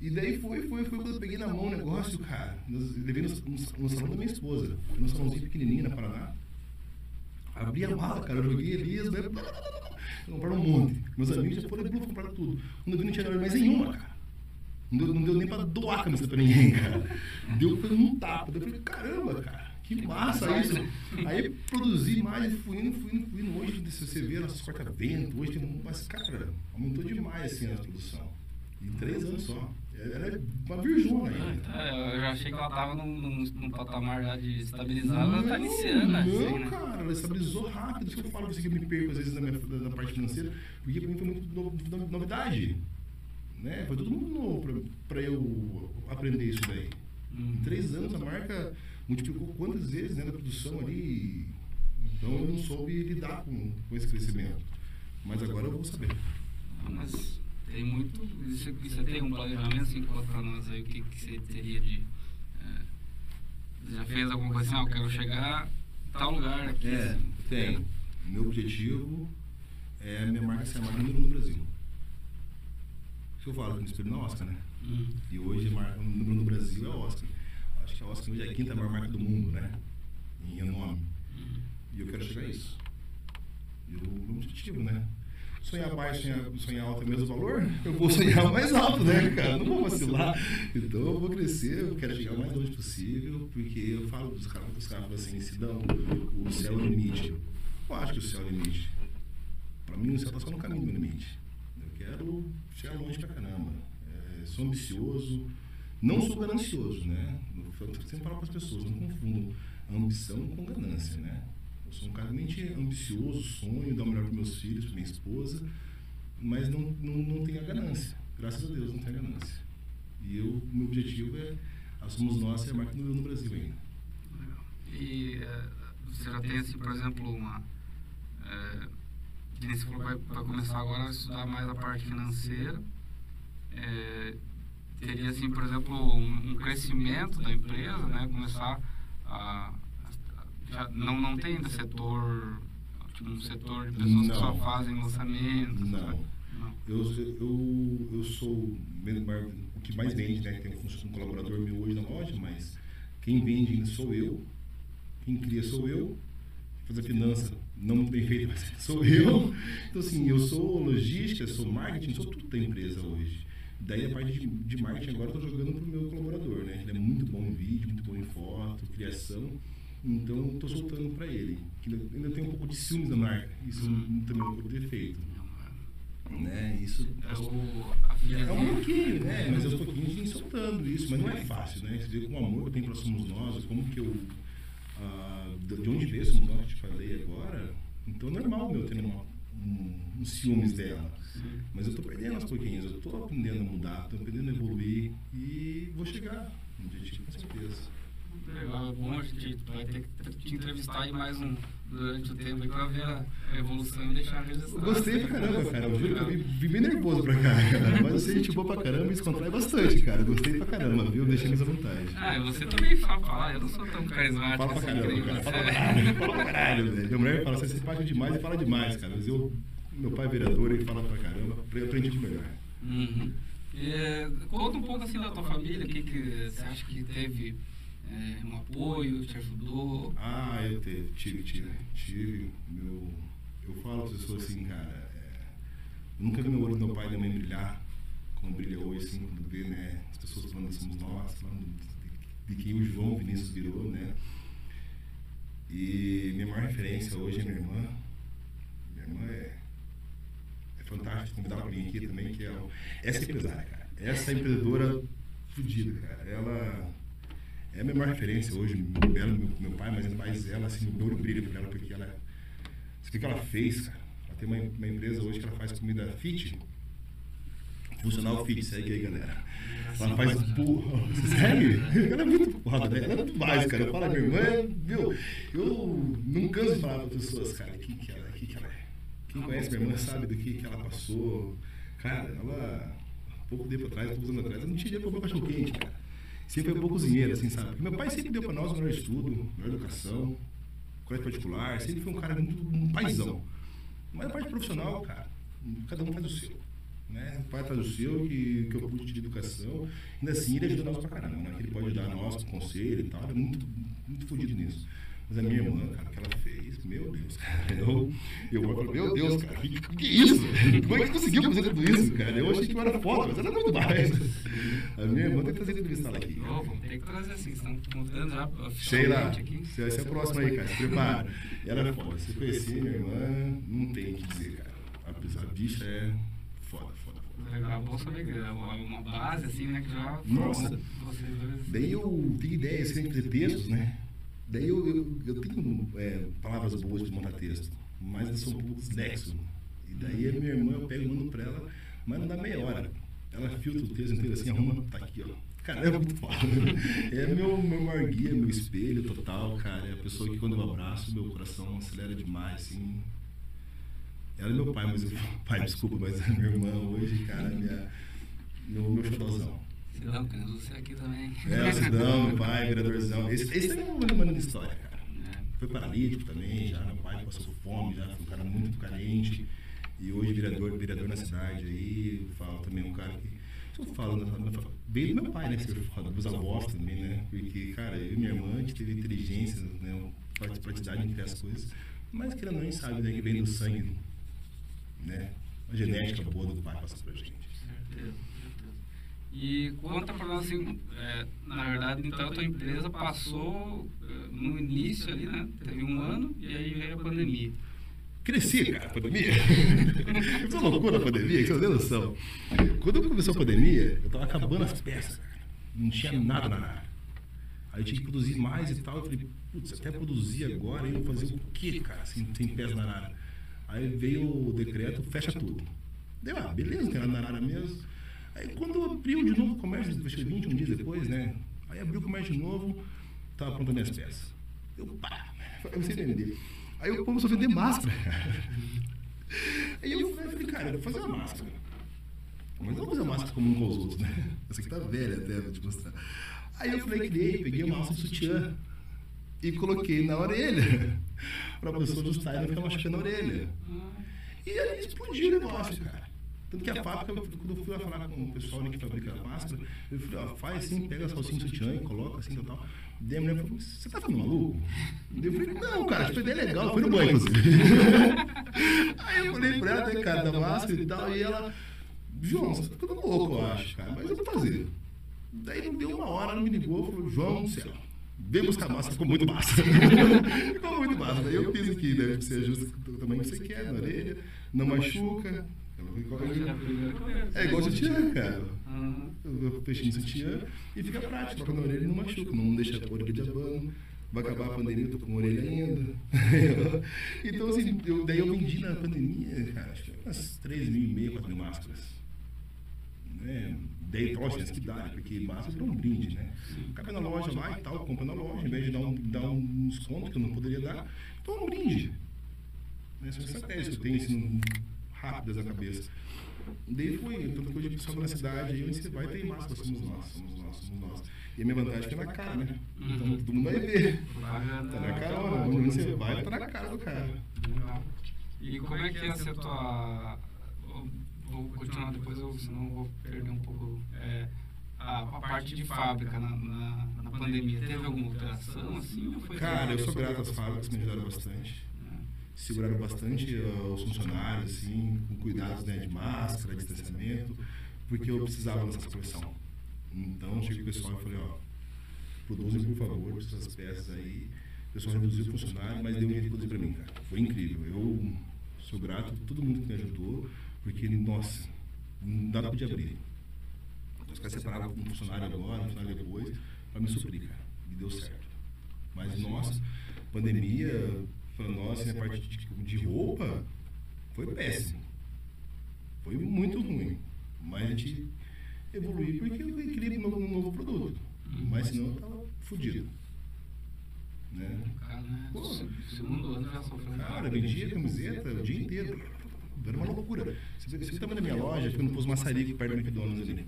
E daí foi, foi, foi quando eu peguei na mão o negócio, cara. Nós levei no, no, no salão da minha esposa, num salãozinho pequenininho na Paraná. Abri a mala, cara, joguei ali, as mulheres, compraram um monte. Meus amigos já foram de compraram tudo. Quando eu vi, não tinha mais nenhuma, cara. Não deu, não deu nem pra doar a camiseta pra ninguém, cara. Deu um tapa. Daí Eu falei, caramba, cara, que massa isso. Aí produzi mais, fui indo, fui indo, fui indo. Hoje, se você vê nossas corta-vento, hoje tem um. Mas, cara, aumentou demais assim a produção. Em três anos só. Ela é uma virjona ainda. É, eu já achei que ela tava num, num, num patamar já de estabilizar, ela tá iniciando, Não, assim, né? cara, ela estabilizou rápido. Isso que eu falo pra você que eu me perco às vezes na, minha, na parte financeira, porque pra mim foi muito no- no- novidade. Né? Foi tudo muito novo pra, pra eu aprender isso daí. Em Uhum. três anos a marca multiplicou quantas vezes né, na produção ali. Então eu não soube lidar com, com esse crescimento. Mas agora eu vou saber. Mas tem muito. Você, você tem um planejamento assim, conta pra nós aí o que, que você teria de. é, você já fez alguma coisa assim, ah, eu quero chegar em tal lugar aqui. É, assim. tem. Meu objetivo é a minha marca ser a marca número no Brasil. Isso que eu falo, eu me espelho na Oscar, né? Hum. E hoje marca número no Brasil é a Oscar. Acho que a Oscar hoje é a quinta maior marca do mundo, né? Em renome. Hum. E eu quero chegar a isso. E o meu objetivo, né? Sonhar baixo, sonhar, sonhar alto é o mesmo valor? Eu vou sonhar mais alto, né, cara? Não vou vacilar. Então eu vou crescer, eu quero chegar o mais longe possível, porque eu falo dos caras, os caras assim, se dão o céu é o limite. Eu acho que o céu é o limite. Pra mim o céu tá só no caminho do limite. Eu quero chegar longe pra caramba. É, sou ambicioso, não sou ganancioso, né? Eu sempre falo para as pessoas, não confundam ambição com ganância, né? Eu sou um cara realmente ambicioso, sonho dar o melhor para meus filhos, para minha esposa, mas não, não, não tenho a ganância. Graças a Deus não tenho a ganância. E eu, meu objetivo é, a Somos Nós ser a marca número no Brasil ainda. E é, você já tem, assim, por exemplo, uma. Nem você falou, vai, vai começar agora a estudar mais a parte financeira. É, teria, assim, por exemplo, um, um crescimento da empresa, né? Começar a. já não, não tem ainda setor. Tipo, um setor de pessoas que só Não. fazem lançamentos. Não. Não. Eu, eu, eu sou o que mais vende, né? Tem um colaborador meu hoje na loja, mas quem vende sou eu, quem cria sou eu, fazer finança não muito bem feita, mas sou eu. Então assim, eu sou logística, sou marketing, sou tudo da empresa hoje. Daí a parte de, de marketing agora eu estou jogando pro meu colaborador, né? Ele é muito bom em vídeo, muito bom em foto, criação. Então estou soltando para ele. Que ainda, ainda tem um pouco de ciúmes da marca. Isso também é um pouco defeito. Né? Isso É o, a filha é um pouquinho, né? Mas aos pouquinhos vem soltando isso, mas não é fácil, né? Você vê com o amor que eu tenho para Somos Nós, como que eu. ah, de de onde veio Somos Nós que eu te falei agora, então é normal meu ter uma, um, um ciúmes dela. Mas eu tô perdendo aos pouquinhos, eu tô aprendendo a mudar, tô aprendendo a evoluir e vou chegar no objetivo com certeza. Legal, é bom, a gente vai ter que te entrevistar aí mais um durante o tempo aí pra ver a evolução e deixar registrado. Gostei pra caramba, cara. Eu juro que eu vim, bem nervoso pra cá, cara. Mas você gente boa pra caramba e descontrai bastante, cara. Gostei pra caramba, viu? Deixei mais à vontade. Ah, e você também fala, fala, eu não sou tão carismático Fala pra assim, caramba, creio cara. Fala pra é. caralho, fala pra caralho, velho. Minha mulher fala, você é simpático demais e fala demais, cara. Mas eu, meu pai é vereador, ele fala pra caramba, eu aprendi com melhor. Uhum. É, conta um pouco assim da tua família, o que, que você acha que teve é, um apoio, te ajudou? Ah, eu te- tive, tive, tive. Meu, eu falo as pessoas assim, cara, é, nunca vi meu olho do meu pai e da mãe brilhar como brilha hoje, assim, quando vê, né, as pessoas falando somos nós, falando de, de quem o João Vinícius virou, né. E minha maior referência hoje é minha irmã. Minha irmã é, é fantástico convidar vir aqui também, que é essa é empresária, cara. Essa é empreendedora fodida, cara. Ela é a minha maior referência hoje, ela, meu, meu pai, mas mais ela, assim, o olho brilha por ela, porque ela. O que ela fez, cara. Ela Tem uma, uma empresa hoje que ela faz comida fit. Funcional fit, segue aí, galera. Ela faz porra. Segue? Ela é muito foda, né? Ela é muito mais, cara. Eu falo, minha irmã, viu? Eu não canso de falar para pessoas, cara, o que, ela é, que, ela é. Quem conhece minha irmã sabe do que, que ela passou. Cara, ela, pouco tempo atrás, poucos anos atrás, eu não tinha dinheiro para cachorro quente, cara. Sempre foi um pouco cozinheiro, assim, sabe? Meu pai sempre deu para nós o melhor estudo, melhor educação, colégio particular, sempre foi um cara muito, um paizão. Mas a parte profissional, cara, cada um faz o seu. Né? O pai faz o seu, que, que eu pude de educação. Ainda assim, ele ajuda nós pra caramba, né? Ele pode ajudar nós com conselho e tal, ele é muito, muito fodido nisso. Mas a minha irmã, cara, o que ela fez, meu Deus, cara. Eu, eu falo, meu Deus, cara, que, que isso? Como é que conseguiu fazer tudo isso, cara? Eu achei que eu era foda, mas era muito mais. A minha irmã tem que trazer entrevista ela aqui. Oh, vamos ter que trazer assim, estão contando já Sei lá, você vai ser a próxima aí, cara, se prepara. Ela é foda. Se conhecer minha irmã, não tem o que dizer, cara. A, a bicha é foda, foda, foda. Legal, bom saber que é uma base, assim, né, que já... Nossa. Daí eu tenho ideia, assim, de fazer textos, né? Daí eu, eu, eu tenho é, palavras boas de montar texto, mas são um pouco dislexo. E daí a minha irmã, eu pego e mando pra ela, mas não dá meia hora. Ela filtra o texto inteiro assim, arruma, tá aqui, ó. Cara, é muito foda. É meu, meu maior guia, meu espelho total, cara. É a pessoa que quando eu abraço, meu coração acelera demais, assim. Ela é meu pai, mas eu, pai, desculpa, mas a minha irmã hoje, cara, minha, meu, meu. Cidão, queremos você aqui também. É, o Cidão, meu pai, vereadorzão. Esse, esse é uma de história, cara. Foi paralítico também, já meu pai passou fome, já foi um cara muito carente. E hoje vereador, vereador na cidade aí, falo também um cara que. Eu falo, veio do meu pai, né? Ser foda, dos avós também, né? Porque, cara, eu e minha irmã, a gente teve inteligência, né? Praticidade em criar as coisas. Mas que ela não sabe, né? Que vem do sangue, né? A genética boa do pai passa pra gente. Certeza. E conta para nós assim, é, na verdade, então a tua empresa passou é, no início ali, né? Teve um ano e aí veio a pandemia. Cresci, cara, a pandemia. Foi uma loucura a pandemia, que você não noção. Quando começou a pandemia, eu tava acabando as peças, cara. Não tinha nada na área. Aí eu tinha que produzir mais e tal. Eu falei, putz, até produzir agora, eu vou fazer o quê, cara, sem, sem peças na área? Aí veio o decreto, fecha tudo. Deu, ah, beleza, não tem nada na área mesmo. Aí quando abriu de novo o comércio, acho que 21 dias depois, né? Aí abriu o comércio de novo, estava pronto minhas peças. Eu, pá, eu sei vender. Aí eu começou a vender máscara. Aí eu falei, cara, eu vou fazer uma máscara. Mas não vou fazer uma máscara comum com os outros, né? Essa aqui tá velha até, vou te mostrar. Aí eu falei, criei, peguei uma alça de sutiã e coloquei na orelha. Pra pessoa ajustar e não ficar machucando a orelha. E aí explodiu o negócio, cara. Tanto que a fábrica, quando eu fui lá falar com o pessoal que fabrica a máscara, eu falei, ó, faz assim, pega a salsinha sutiã e coloca assim e tal. Daí a mulher falou, você tá ficando maluco? Eu falei, não, cara, acho que foi legal, foi no banho, inclusive. Aí eu falei pra ela, né, cara, da máscara e tal, e ela, João, você tá ficando louco, eu acho, cara, mas eu vou fazer. Daí não deu uma hora, ela me ligou, falou, João, céu. Vem buscar a máscara, ficou muito massa. ficou muito massa. Daí eu fiz aqui, né? Você ajusta o tamanho que você quer, na orelha, não machuca, é igual sutiã, cara. Uhum. Eu fechei sutiã e fica prático. Coloca na orelha e não machuca, não deixa a orelha de abano. Vai acabar a pandemia, eu tô com a orelha ainda. então, assim, eu, daí eu vendi na pandemia, cara, acho que umas 3 mil e meio, 4 mil máscaras. Né? Próximo, que dá, porque máscara é um brinde, né? Cabe na loja lá e tal, compra na loja, em vez de dar um, dar um desconto que eu não poderia dar, então é um brinde. Essa é uma estratégia que eu tenho, assim, rápidas na cabeça. Daí foi, que hoje eu só na cidade, aí você vai tem máscara, somos nós, somos nós, somos nós. E a minha vantagem é é na cara, né? Então todo mundo vai ver. Tá na cara, onde você vai, tá na cara do cara. E como é que é essa tua. Vou continuar depois, eu, senão vou perder um pouco. É, a, a, parte de fábrica na, na, na, pandemia. Teve alguma alteração assim? Cara, eu sou grato às fábricas, me ajudaram bastante seguraram bastante uh, os funcionários, assim, com cuidados né, de máscara, de distanciamento, porque eu precisava dessa proteção. Então, cheguei com o pessoal e falei, ó, produzem, por favor, essas peças aí. O pessoal reduziu o funcionário, mas deu um jeito de para mim, cara. Foi incrível. Eu sou grato a todo mundo que me ajudou, porque, nossa, nada podia abrir. Os caras separaram um funcionário agora, um funcionário depois, para me suprir, cara. E deu certo. Mas, nossa, pandemia, para nós, assim, a parte de, de roupa, Foi péssimo. Foi muito ruim. Mas a gente evoluiu porque eu queria um novo, um novo produto. Mas senão eu tava fudido. Né? Né? Segundo ano já sofreu. Cara, vendia camiseta o dia inteiro. Era uma loucura. Você, você também na minha loja, fica no Poço Maçarico, perto do McDonald's ali.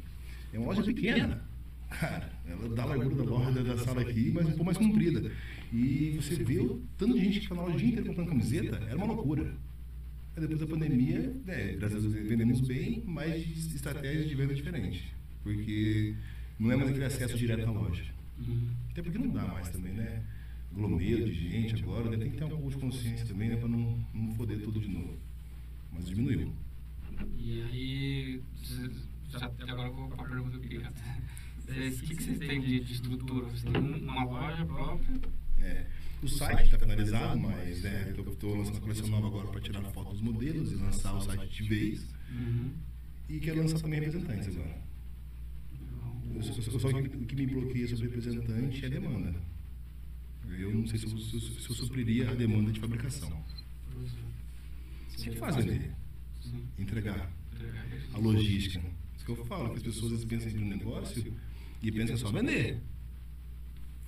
É uma loja pequena. Cara, ela dá a largura da loja da sala aqui, mas um pouco mais comprida. E você vê o tanto de gente que ficava na loja o dia inteiro comprando camiseta, era uma loucura. Aí depois da pandemia, né, graças a Deus vendemos bem, mas estratégias de venda diferentes. Porque não é mais aquele acesso direto à loja. Até porque não dá mais também, né? Glomero de gente agora, né? tem que ter um pouco de consciência também, né? Para não, não foder tudo de novo. Mas diminuiu. E aí, já, agora eu vou para a pergunta que eu queria. Vocês- O que, que vocês têm de, de estrutura? Vocês têm um- uma loja própria? É, o site está finalizado, mas né, estou lançando uma coleção nova agora para tirar foto dos modelos e lançar o site de vez. E quero lançar também representantes agora. Eu só, só- que o que me bloqueia sobre representante é a demanda. Eu não sei se eu, se eu- se eu supriria a demanda de fabricação. O que faz? Sim. Entregar. A logística. Isso que eu falo, que as pessoas pensam em um negócio e pensam só vender.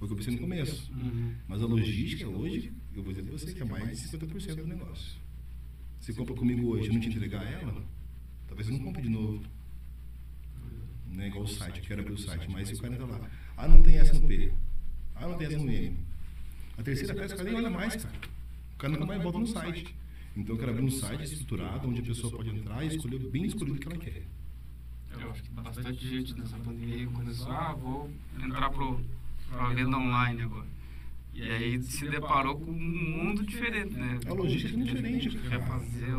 Foi o que eu pensei no começo. Uhum. Mas a logística hoje, eu vou dizer para você que é mais de 50% do negócio. Você compra comigo hoje e não te entregar ela, talvez você não compre de novo. Não é igual o site, eu quero abrir o site, mas se o cara entra lá, ah, não tem essa no P, ah, não tem essa no M. A terceira peça o cara nem olha mais, cara. O cara nunca mais volta no site. Então eu quero abrir um site estruturado, onde a pessoa pode entrar e escolher bem escolhido o que ela quer. Eu acho que bastante gente nessa pandemia começou, ah, vou entrar pro, pra venda online agora. E aí se deparou com um mundo diferente, né? A logística é diferente, Quer fazer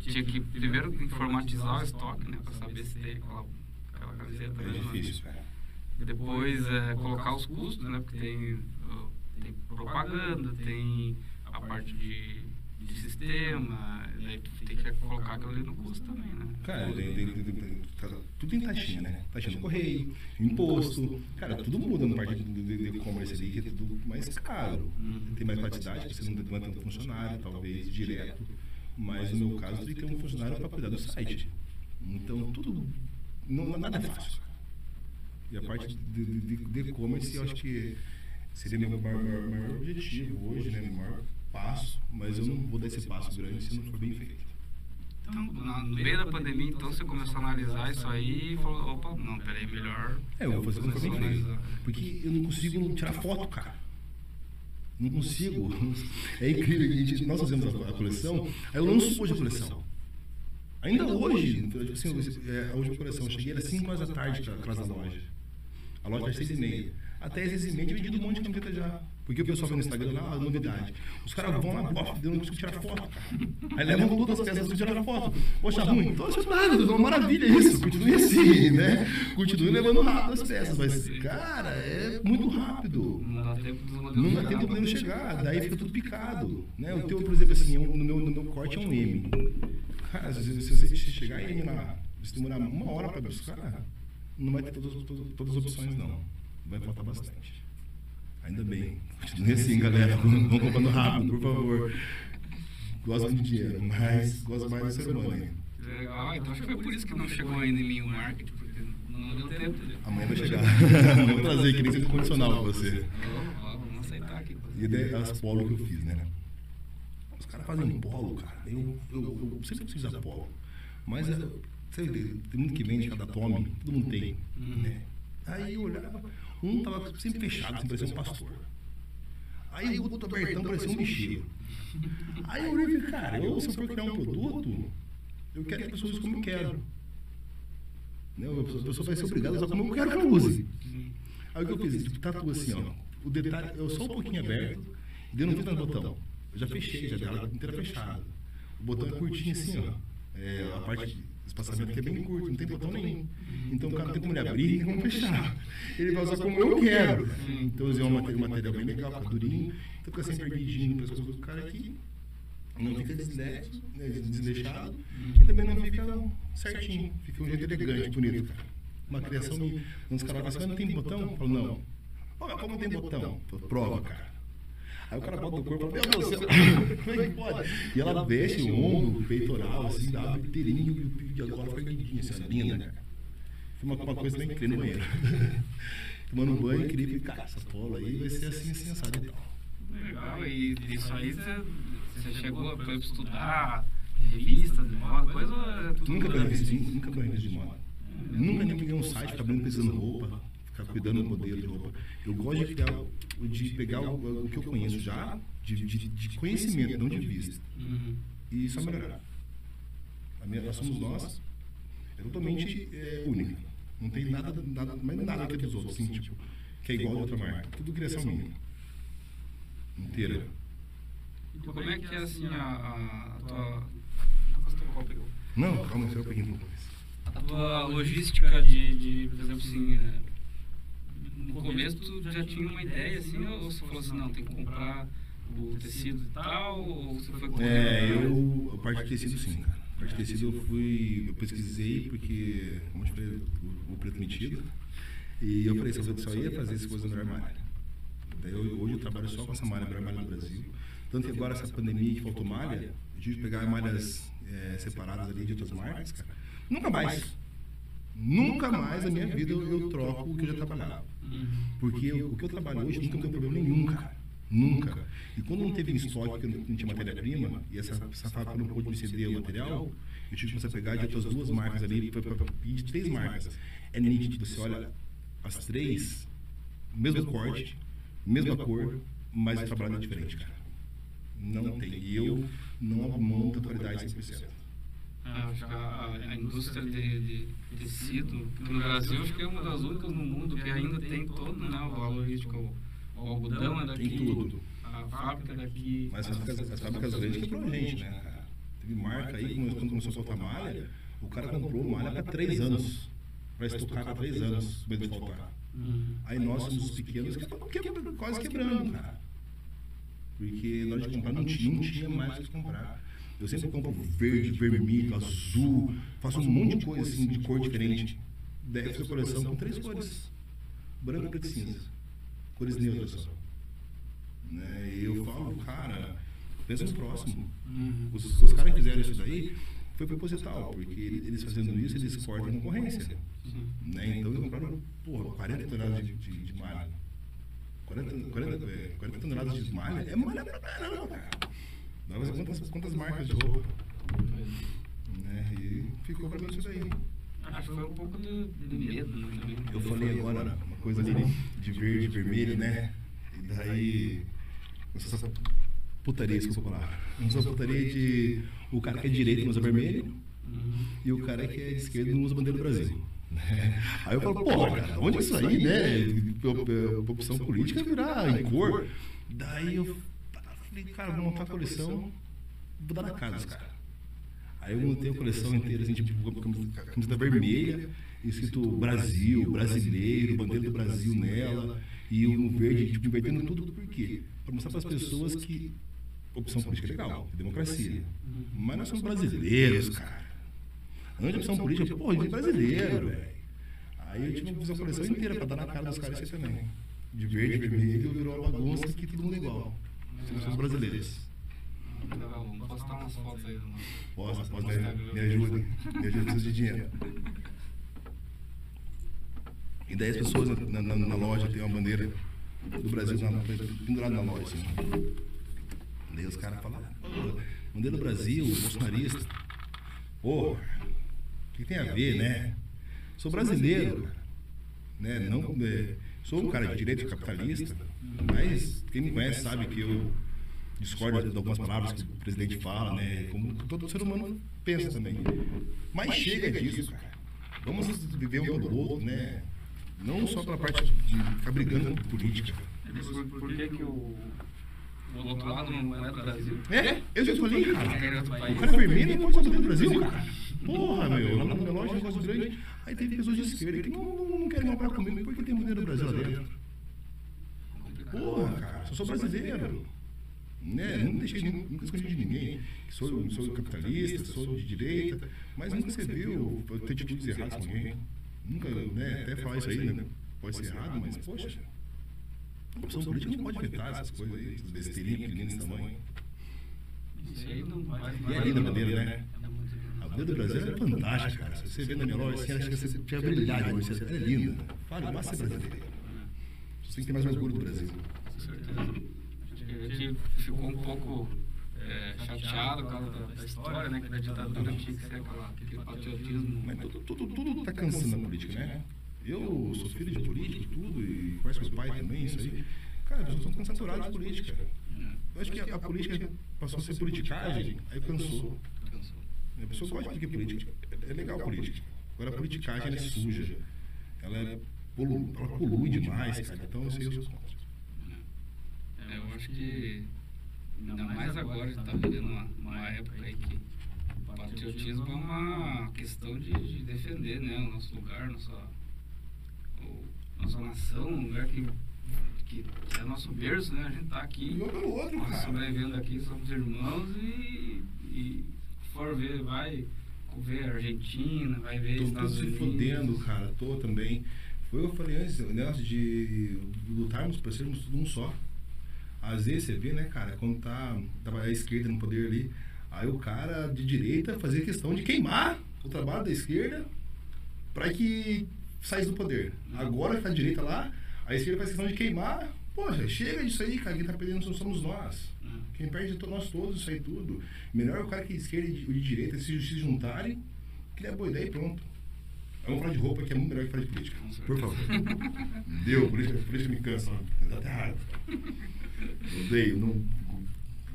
Tinha que primeiro informatizar o estoque, né? Pra saber se tem aquela, aquela camiseta. É né? difícil, cara. Depois é, colocar os custos, né? Porque tem, tem propaganda, tem a parte de, de sistema, daí tu tem que colocar aquilo ali no custo também, né? Cara, tem, tem, tem, tá- tudo tem taxinha, né? Taxinha do correio, imposto. Cara, tudo muda no parte do e-commerce ali, que é tudo mais caro. Tem mais porque você não tem tanto funcionário, talvez direto. Mas no meu caso, tem que ter um funcionário para cuidar do site. Então, tudo. Não, nada é fácil. E a parte de e-commerce, eu acho que seria meu maior, maior- maior objetivo hoje, né? Meu maior passo. Mas eu não vou dar esse passo grande se não for bem feito. Então, na- no meio da pandemia, então, você começou a analisar isso aí e falou, opa, não, peraí, melhor... É, eu vou fazer foi a bem feito. Porque eu não consigo tirar foto, cara. Não consigo. É incrível. gente- Nós fazemos a, coleção, aí eu lanço hoje a coleção. Ainda hoje, assim, é, a última coleção, eu cheguei às 5 horas da tarde atrás da loja. A loja às 6 e meia. Até às 6 e meia tinha vendido um monte de camiseta já. Porque o pessoal vê no Instagram lá, a novidade. Os caras vão lá, bof, eu não consigo tirar foto, cara. Aí levam todas as peças para tirar foto. Poxa, ruim. Então, é nada, é uma maravilha isso. Continue assim, né? Continue levando rápido as peças. Mas, cara, é muito rápido. Não dá tempo dos modelos Não dá chegar. tempo do modelo chegar, daí fica tudo picado. Né? O teu, por exemplo, assim, no meu, no meu corte é um M. Cara, se você se você chegar em M lá, se demorar uma hora para buscar, não vai ter todas, todas, todas as opções, não. Vai faltar bastante. Ainda bem. Continue assim, galera. Vamos comprando rápido, por favor. Gosto de dinheiro, mas gosto mais do ser humano ainda. Legal, então acho que foi por isso que não chegou ainda em mim o marketing, porque não deu tempo. Amanhã vai chegar. Vou trazer que nem centro condicional para você. Vamos aceitar aqui. E até as polo que eu fiz, né? Os caras fazem polo, cara. Eu, eu, eu sempre preciso usar polo. Mas é, sabe, tem muito que vende cada tome, todo mundo tem. Né? Aí eu olhava, um tava sempre fechado, assim, parecia um pastor. Aí o outro abertão parecia um bicheiro. Aí eu olhei e falei, cara, eu, se eu for criar um produto, eu quero que as pessoas usem como eu quero. Né? A pessoa vai ser obrigada a usar como eu quero que ela use. Aí o que eu fiz? Tipo, tatu assim, ó. O detalhe, eu só um pouquinho aberto, e eu não fiz mais botão. Eu já fechei, já dela inteira fechada. O botão é curtinho assim, ó. É, a parte espaçamento aqui é bem curto, não tem botão nenhum. Então o cara não tem como ele abrir nem como fechar. Ele vai usar como eu quero. Então usei um material, bem legal, fica durinho. Então fica sempre perdidinho no pescoço do cara aqui. Não fica desleixado, né, desleixado e também não fica certinho. Fica um jeito elegante, bonito, cara. Uma criação minha. Uns caras falam assim, mas não tem botão? Eu falo, não. Olha, como tem botão? Prova, cara. Aí o cara bota o corpo e fala, meu Deus céu, como é que pode? E ela veste o ombro, o peitoral, assim, dá inteirinho e agora foi lindinha, assim, linda, né? Foi uma, uma coisa bem incrível no banheiro. Tomando um banho, queria ficar, cara, essa polo aí vai ser assim, sensado e tal. Legal, e isso aí você, chegou a estudar revistas de moda, coisa é Nunca da- ganhei revista, nunca ganhei revista de moda. Nunca nem peguei um site ficar pesquisando roupa, ficar cuidando do modelo de roupa. Eu gosto de, criar, de pegar o, o que eu conheço já, de, de, de conhecimento, não de vista, Uhum. e só melhorar. A minha, nós somos nós, é totalmente é, única. Não tem nada, nada, mais nada que dos outros, assim, tipo, que é igual a outra marca. Tudo criação minha. Inteira. Então, como é que é assim a, a, a tua. Teu copo pegou? Não, calma, eu peguei um pouco mais. A tua logística de, de, por exemplo, assim, é, no começo tu já tinha uma ideia, assim, ou você falou assim, não, tem que comprar o tecido e tal, ou você foi correndo É, eu, a parte de tecido sim, cara. A parte de tecido eu fui, eu pesquisei porque, como eu te falei, o, preto metido, e eu falei, só, só ia fazer essas coisas no armário. Daí eu, hoje eu trabalho só com essa malha no armário no Brasil. Tanto que agora essa pandemia que faltou malha, eu tive que pegar malhas é, separadas ali de outras marcas, cara. Nunca mais. Nunca mais na minha vida eu, eu troco o que eu já trabalhava. Porque o que eu trabalho hoje nunca deu problema nenhum, cara. Nunca. E quando não teve em estoque, que não tinha matéria-prima, e essa, essa fábrica não pôde me ceder o material, eu tive que começar a pegar de outras duas marcas ali, de três marcas. É nítido, você olha as três, mesmo corte, mesma cor, mas o trabalho é diferente, cara. Não tem. E eu não abro da qualidade 100%. Ah, acho que a, a indústria de, de tecido no Brasil acho que é uma das únicas no mundo que ainda tem todo né, o valor logístico. O, o algodão é daqui, Tem tudo. a fábrica é daqui. Mas as fábricas, as fábricas grandes quebrou a gente, né, cara? Teve marca aí, quando quando começou a faltar malha, o cara comprou malha para três anos. Para estocar para três anos, medo de faltar. Uhum. Aí nós somos os pequenos que estamos quebra- quase quebrando, cara. Porque na hora de comprar não tinha, não tinha mais o que comprar. Eu sempre compro verde, vermelho, azul, faço um monte de coisa assim, de cor diferente. Daí eu fiz a coleção com três cores: branco, preto e cinza. Cores neutras só. Né? E eu falo, cara, pensa no próximo. Uhum. Os, os caras que fizeram isso daí foi proposital, porque ele- eles fazendo isso, eles cortam a concorrência. Sim. Né? Então eles compraram, porra, 40 toneladas de, de, de malha. 40, 40, é, 40 toneladas de malha é malha pra caramba, cara. Dá pra ver quantas, quantas marcas de roupa. Né? E ficou pra mim isso daí. Acho que foi um pouco de, de medo né, também. Eu falei agora uma coisa ali de verde, vermelho, né? E daí. Essa putaria, desculpa a palavra. Essa putaria de. O cara que é direito não usa vermelho Uhum. e o cara que é de esquerda não usa bandeira do Brasil. né? Aí eu falo, pô, cara, onde isso aí, né? Op- Opção política é virar em cor. Daí eu falei, cara, vou montar a coleção, vou dar na cara dos caras. Aí eu montei a coleção inteira, assim, tipo, com a camiseta vermelha, escrito Brasil, brasileiro, bandeira do Brasil nela, e o verde, tipo, invertendo tudo, por quê? Para mostrar para as pessoas que opção política é legal, é democracia. Mas nós somos brasileiros, cara. Antes de opção política, pô, a gente é brasileiro, velho. Aí eu tive que fazer a coleção inteira para dar na cara dos caras isso também. De verde, vermelho, virou uma bagunça que todo mundo é igual. Nós somos brasileiros. Legal, vamos postar umas fotos aí. Posso, posso, me, ajuda. Me ajuda, preciso de dinheiro. E daí as pessoas na, na- na loja tem uma bandeira do Brasil na, pendurada na loja. Assim. Daí os caras falam, "Pô, bandeira do Brasil, bolsonarista. Pô, o que tem a ver, né? Sou brasileiro, né? Não, é, sou um cara de direito capitalista, mas quem me conhece sabe que eu discordo de algumas palavras que o presidente fala, né? Como todo ser humano pensa também. Mas chega disso, cara. Vamos viver um pelo outro, né? Não só pela parte de ficar brigando com política. Por, por que, que o, o outro lado não é do Brasil? É, eu já falei, É cara. outro O país. cara vermelho não pode ser do Brasil, cara. Porra, meu, lá na minha loja, negócio grande. Aí tem pessoas de esquerda que não, não querem comprar comigo porque tem bandeira do Brasil lá dentro. Porra, cara, eu sou brasileiro. Né? Nunca, deixei, nunca, nunca escondi de ninguém. Sou, sou capitalista, sou de direita, mas nunca você viu ter atitudes erradas com alguém. Nunca, né? Até falar isso aí, né? Pode ser errado, mas poxa. A opção política não pode inventar essas coisas aí, essas besteirinhas pequeninas desse tamanho. Isso aí não vai. E a linda bandeira, né? A bandeira do Brasil é fantástica, cara. Se você vê na minha loja, assim, acha que você tinha brilhado, mas ela é linda. Fale, basta ser brasileira. Tem que mais orgulho do Brasil. Com certeza. A gente ficou um pouco é, chateado por causa da, da história, né? Que da ditadura tinha que ser aquela, aquele patriotismo. Mas tudo, tudo, tudo tá cansando na política, né? Eu sou filho de político, tudo, e converso com os pais também, isso aí. Cara, as pessoas estão saturadas de política. Eu acho que a, a política passou a ser politicagem, aí cansou. A pessoa gosta de política. É legal a política. Agora a politicagem é suja. Ela, é polu, ela polui demais, cara. Então eu sei os contra. É, eu acho que ainda mais agora a gente está vivendo uma, uma época aí que o patriotismo é uma questão de, de defender né, o nosso lugar, nossa, o, nossa nação, um lugar que, que, é nosso berço, né? A gente está aqui um pelo outro, nós cara. sobrevivendo aqui, somos irmãos e, e for ver, vai ver a Argentina, vai ver Tô Estados todo se Unidos. fodendo, cara. Tô também. Foi o que eu falei antes, o negócio de lutarmos para sermos tudo um só. Às vezes você vê, né, cara, quando tá, tava a esquerda no poder ali, aí o cara de direita fazia questão de queimar o trabalho da esquerda para que saísse do poder. Agora que tá a direita lá, a esquerda faz questão de queimar. Poxa, chega disso aí, cara. Quem tá perdendo somos nós. Quem perde é nós todos, isso aí tudo. Melhor é o cara que é de esquerda e de, de direita se, se juntarem, que é boa ideia e pronto. Vamos falar de roupa que é muito melhor que falar de política. Por favor. Deu, política, política me cansa. Dá até raiva. Odeio, não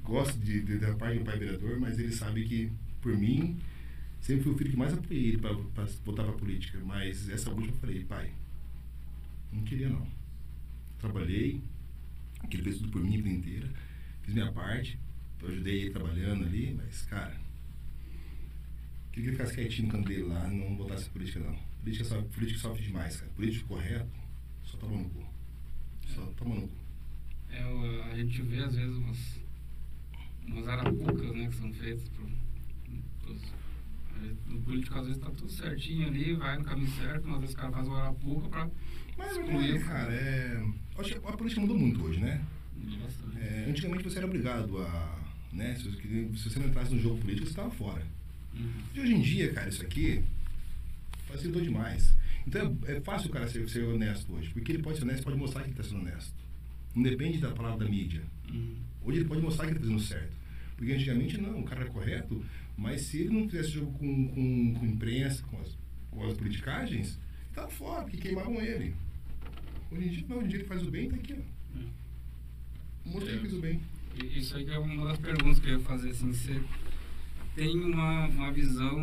gosto de, de, da parte do pai vereador, mas ele sabe que, por mim, sempre fui o filho que mais apoiei ele para voltar para política. Mas essa última eu falei, pai, não queria não. Trabalhei, que ele fez tudo por mim a vida inteira, fiz minha parte, ajudei ele trabalhando ali, mas, cara, que ele ficasse quietinho no canto dele lá, não voltasse a política não. Política, só, política sofre demais, cara. Político correto, só toma no cu. Só toma no cu. É, a gente vê às vezes umas, umas arapucas né, que são feitas pro, pros, o político às vezes tá tudo certinho ali, vai no caminho certo, mas às vezes o cara faz uma arapuca pra Mas, excluir. é, cara, é... acho que a política mudou muito hoje, né? É, antigamente você era obrigado a... Né, se, você, se você não entrasse no jogo político, você estava fora. E hoje em dia, cara, isso aqui facilitou demais. Então é, é fácil o cara ser, ser honesto hoje, porque ele pode ser honesto, pode mostrar que ele está sendo honesto. Não depende da palavra da mídia. Uhum. Hoje ele pode mostrar que ele está fazendo certo. Porque antigamente não, o cara era correto, mas se ele não fizesse jogo com, com, com imprensa, com as, com as politicagens, estava fora, porque queimavam ele. Hoje em dia não, hoje em dia ele faz o bem, tá aqui, ó. Mostrei que fez o bem. E Isso aí é uma das perguntas que eu ia fazer, assim, você tem uma, uma visão,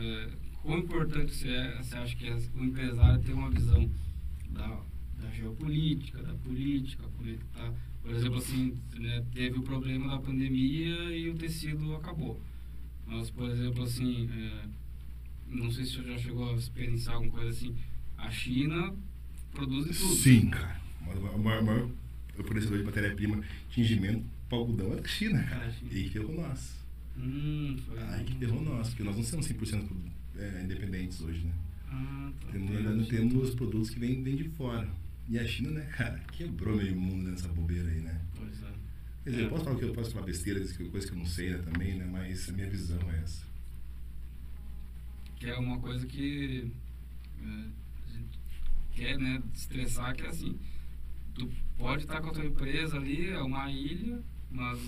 é, quão importante você, é, você acha que é o empresário ter uma visão da, da geopolítica, da política, como é que tá, por exemplo, assim, né, teve o problema da pandemia e o tecido acabou. Mas, por exemplo, assim, é, não sei se você já chegou a experienciar alguma coisa assim, a China produz tudo. Sim, cara. O maior, maior fornecedor de matéria-prima, tingimento, para algodão é da China, cara. E ferrou nós. Hum, foi. Ai, que ferrou nós, porque nós não somos 100% é, independentes hoje, né? Ah, tá. Temos, ainda temos produtos que vêm, de fora. E a China, né, cara, quebrou meio mundo nessa bobeira aí, né? Pois é. Quer dizer, eu posso falar que eu posso falar besteira, coisa que eu não sei né, também, né? Mas a minha visão é essa. Que é uma coisa que é, a gente quer, né, estressar, que é assim, tu pode estar com a tua empresa ali, é uma ilha, mas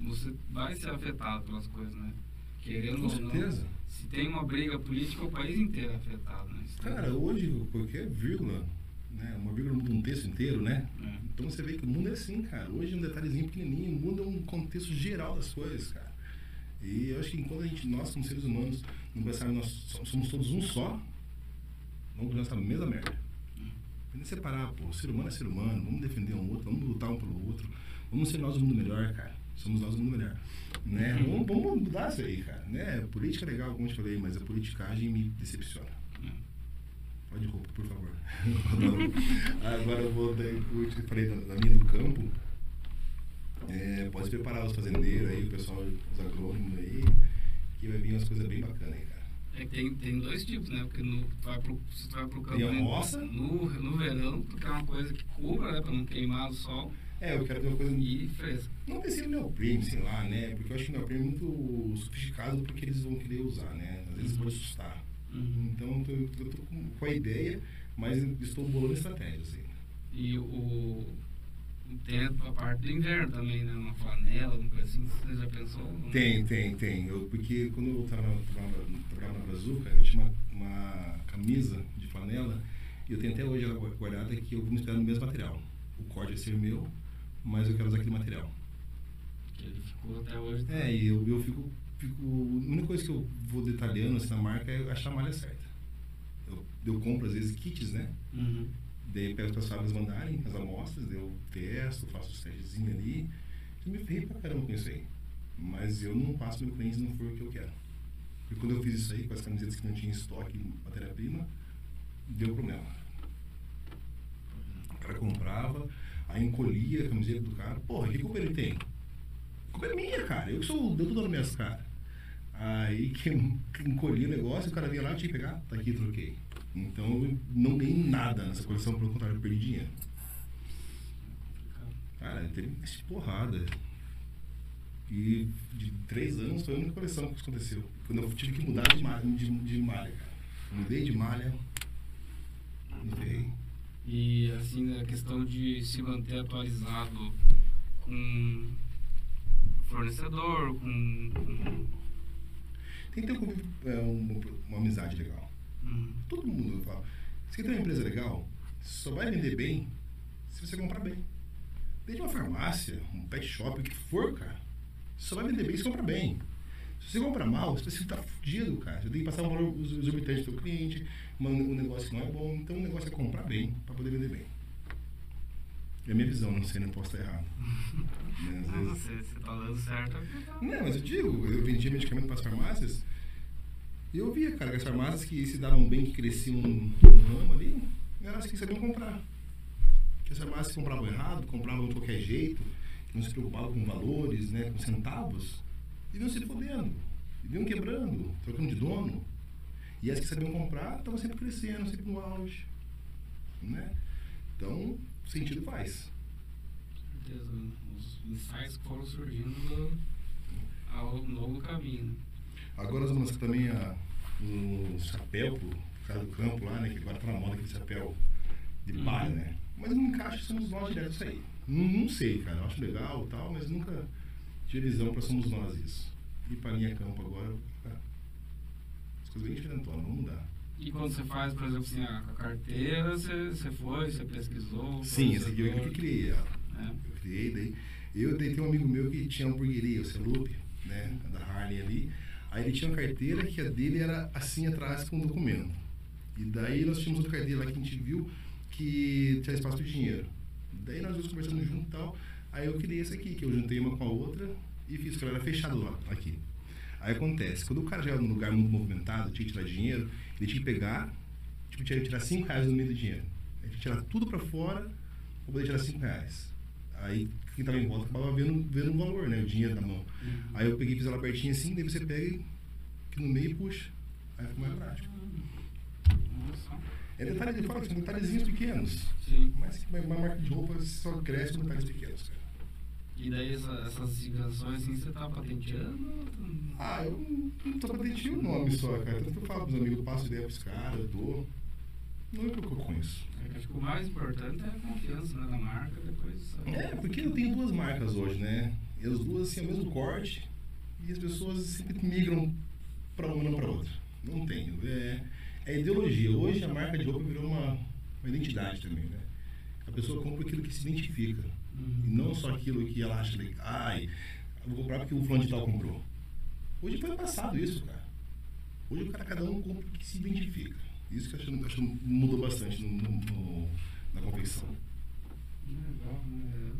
você vai ser afetado pelas coisas, né? Querendo Com ou não. certeza. Se tem uma briga política, o país inteiro é afetado, né? Cara, hoje qualquer vírgula, né? Uma vírgula muda um texto inteiro, né? É. Então você vê que o mundo é assim, cara. Hoje um detalhezinho pequenininho muda um contexto geral das coisas, cara. E eu acho que enquanto a gente, nós como seres humanos, não pensarmos nós so- somos todos um só, vamos continuar essa mesma merda. Tem que separar, pô. Ser humano é ser humano, vamos defender um outro, vamos lutar um pelo outro. Vamos ser nós o mundo melhor, cara. Somos nós o mundo melhor. Né? Vamos, vamos mudar isso aí, cara. Né? Política é legal, como eu te falei, mas a politicagem me decepciona. É. Pode roupa, por favor. Agora eu vou, como eu te falei da, da linha do campo. É, pode preparar os fazendeiros aí, o pessoal, os agrônomos aí, que vai vir umas coisas bem bacanas aí, cara. É que tem, tem dois tipos, né? Porque no, vai pro, se tu vai pro campo Tem a né, roça. no, no verão, tu quer uma coisa que cubra, né? Pra não queimar o sol É, eu quero ter uma coisa. e fresca. Não pensei no neoprene, sei lá, né? Porque eu acho que o neoprene é muito sofisticado porque eles vão querer usar, né? Às vezes pode assustar. Uhum. Então eu tô, eu tô com, com a ideia, mas estou bolando estratégias ainda. E o. Tem a parte do inverno também, né? Uma flanela, uma coisa assim. Você já pensou? Tem, tem, tem. Eu, porque quando eu trabalhava, trabalhava, na Brazuca, eu tinha uma, uma camisa de flanela e eu tenho até hoje ela guardada que eu vou me esperar no mesmo material. O corte vai ser meu, mas eu quero usar aquele material. Que ele ficou até hoje. É, e eu, eu fico, fico. A única coisa que eu vou detalhando assim, na marca é achar a malha certa. Eu, eu compro, às vezes, kits, né? Uhum. Daí eu peço para as fábricas mandarem as amostras, eu testo, faço os testezinhos ali. Eu me ferrei pra caramba com isso aí. Mas eu não passo meu cliente se não for o que eu quero. Porque quando eu fiz isso aí, com as camisetas que não tinha estoque matéria-prima, deu problema. O cara comprava, aí encolhia a camiseta do cara. Porra, que culpa ele tem? A culpa é minha, cara. Eu que sou, deu tudo nas minhas caras. Aí que encolhia o negócio, o cara vinha lá, tinha que pegar, tá aqui, troquei. Então eu não ganhei nada nessa coleção, pelo contrário, eu perdi dinheiro. Cara, teve esse porrada. E de três anos foi a única coleção que isso aconteceu. Quando eu tive que mudar de malha, de, de malha cara. Mudei de malha, me ferrei. E assim, a questão de se manter atualizado com fornecedor, com. com Tem que ter um é, uma, uma amizade legal. hum, Todo mundo fala. Se quer ter uma empresa legal, só vai vender bem se você comprar bem. Desde uma farmácia, um pet shop, o que for, cara, só vai vender bem se comprar bem. Se você comprar mal, você está fudido, cara. Você tem que passar um valor exorbitante do seu cliente, um um negócio que não é bom. Então o negócio é comprar bem para poder vender bem. É a minha visão, não sei, não posso estar errado. Mas vezes- você, você tá dando certo. é porque tá- não, mas eu digo, eu vendia medicamento para as farmácias e eu via, cara, que as farmácias que se davam bem, que cresciam no ramo ali, eram as que sabiam comprar. Que as farmácias compravam errado, compravam de qualquer jeito, não se preocupavam com valores, né, com centavos, iam se fodendo, iam quebrando, trocando de dono. E as que sabiam comprar estavam sempre crescendo, sempre no auge. Né? Então, sentido faz. certeza, os insights foram surgindo do- ao novo caminho. né? Agora vamos lançar também a, um chapéu pro cara do campo lá, né? Que agora tá na moda aquele chapéu de Uhum. palha, né? Mas não encaixa somos nós direto isso aí. Não, não sei, cara. Eu acho legal e tal, mas nunca tive visão pra somos nós isso. E pra linha campo agora, diferentonas, vamos mudar. E quando você faz, por exemplo, assim, a, carteira, você, você foi, você pesquisou? Sim, essa aqui eu que criei ela. É. Eu criei, daí. Eu tem um amigo meu que tinha uma hamburgueria, o Celupe, né? Da Harley ali. Aí ele tinha uma carteira que a dele era assim atrás com um documento. E daí nós tínhamos outra carteira lá que a gente viu que tinha espaço de dinheiro. Daí nós dois conversando junto e tal. Aí eu criei essa aqui, que eu juntei uma com a outra e fiz, que ela era fechada lá, aqui. Aí acontece, quando o cara chegava num lugar muito movimentado, tinha que tirar dinheiro, ele tinha que pegar, tipo, tinha que tirar 5 reais no meio do dinheiro. Ele tinha que tirar tudo pra fora pra poder tirar 5 reais. Aí quem tava em volta acabava vendo, vendo o valor, né? O dinheiro na mão. Aí eu peguei e fiz ela pertinho assim, daí você pega e- aqui no meio e puxa. Aí fica mais prático. É detalhe de fora, são detalhezinhos pequenos. Sim. Mas uma marca de roupa só cresce com detalhes pequenos, cara. E daí essa, essas significações assim, você tá patenteando? Ah, eu não- tô patenteando o nome só, cara. Tanto que eu falo pros amigos, eu passo ideia pros caras, eu dou. Não me preocupo com isso. É acho que o mais importante é a confiança né, na marca, depois. É, porque eu tenho duas marcas hoje, né? E as duas assim, é o mesmo corte e as pessoas sempre migram para uma e não para outra. Não tenho. É, é ideologia. Hoje a marca de roupa virou uma, uma identidade também, né? A pessoa compra aquilo que se identifica. E não só aquilo que ela acha legal. Ai, eu vou comprar porque o fulano de tal comprou. Hoje foi passado isso, cara. Hoje o cara, cada um compra o que se identifica. Isso que eu acho, acho que mudou bastante no, no- no- na confecção. Legal, né?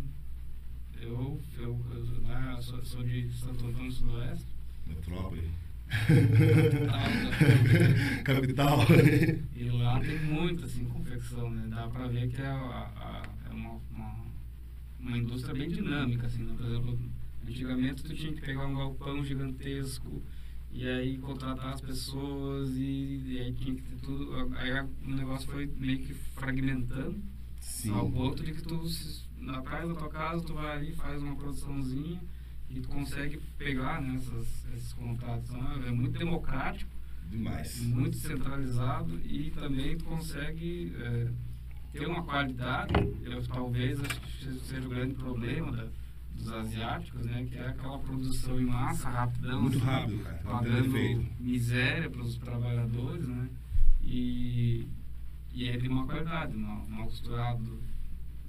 Eu, eu, eu lá, sou, sou de Santo Antônio do Sudoeste. Metrópole. Capital. E lá tem muita assim, confecção, né? Dá pra ver que é, a- a- é uma, uma, uma indústria bem dinâmica, assim, né? Por exemplo, antigamente tu tinha que pegar um galpão gigantesco e aí contratar as pessoas e, e aí tinha que ter tudo. Aí o negócio foi meio que fragmentando Sim. ao ponto de que tu, na praia da tua casa, tu vai ali, faz uma produçãozinha e tu consegue pegar né, essas, esses contatos. Então, é muito democrático, Demais. muito centralizado e também tu consegue é, ter uma qualidade, eu, talvez acho que seja o grande problema da- dos asiáticos, né, que é aquela produção em massa, rapidão, Muito assim, rápido, cara. Tendo pagando miséria para os trabalhadores, né? E, e é de uma qualidade, mal, mal costurado.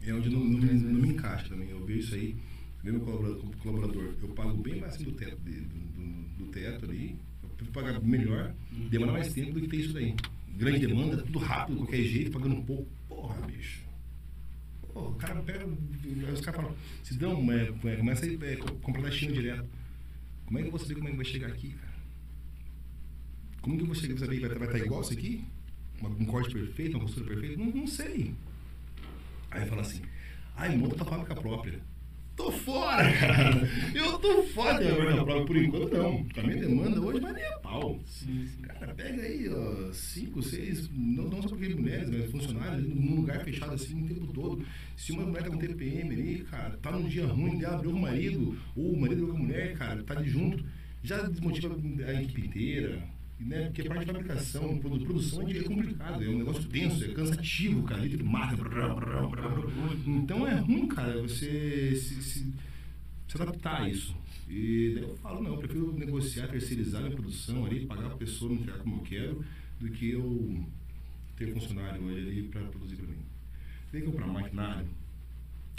É onde não, não, me- não me encaixa também. Eu vejo isso aí, meu colaborador, colaborador, eu pago bem mais do teto, de- do, do- teto ali, eu prefiro pagar melhor, demora mais tempo do que ter isso daí. Grande demanda, tudo rápido, qualquer jeito, pagando um pouco. Pô, o cara pega, os caras falam, se dão, é, é, começa a é, co- comprar da China direto. Como é que eu vou saber como é que vai chegar aqui, cara? Como que eu vou saber, vai, vai estar igual isso aqui? Uma- um corte perfeito, uma costura perfeita? Não, não sei. Aí fala assim, ai, monta tua fábrica própria. Tô fora, cara. Eu tô fora própria por enquanto, não. A minha demanda hoje vai nem a pau. Sim, sim. Cara, pega aí, ó, cinco, seis, não, não só porque mulheres, mas funcionários, num lugar fechado assim o tempo todo. Se uma mulher tá com TPM ali, cara, tá num dia ruim, dela abriu o marido, ou o marido com a mulher, cara, tá de junto, já desmotiva a equipe inteira. Né? Porque a parte de fabricação, produ- produção é complicado, é um negócio tenso, é cansativo, cara, litro mata. brá, brá, brá. Então é ruim, cara, você se, se, se adaptar a isso. E daí eu falo, não, eu prefiro negociar, terceirizar minha produção ali, pagar a pessoa, me entregar como eu quero, do que eu ter funcionário ali para produzir para mim. Tem que comprar maquinário,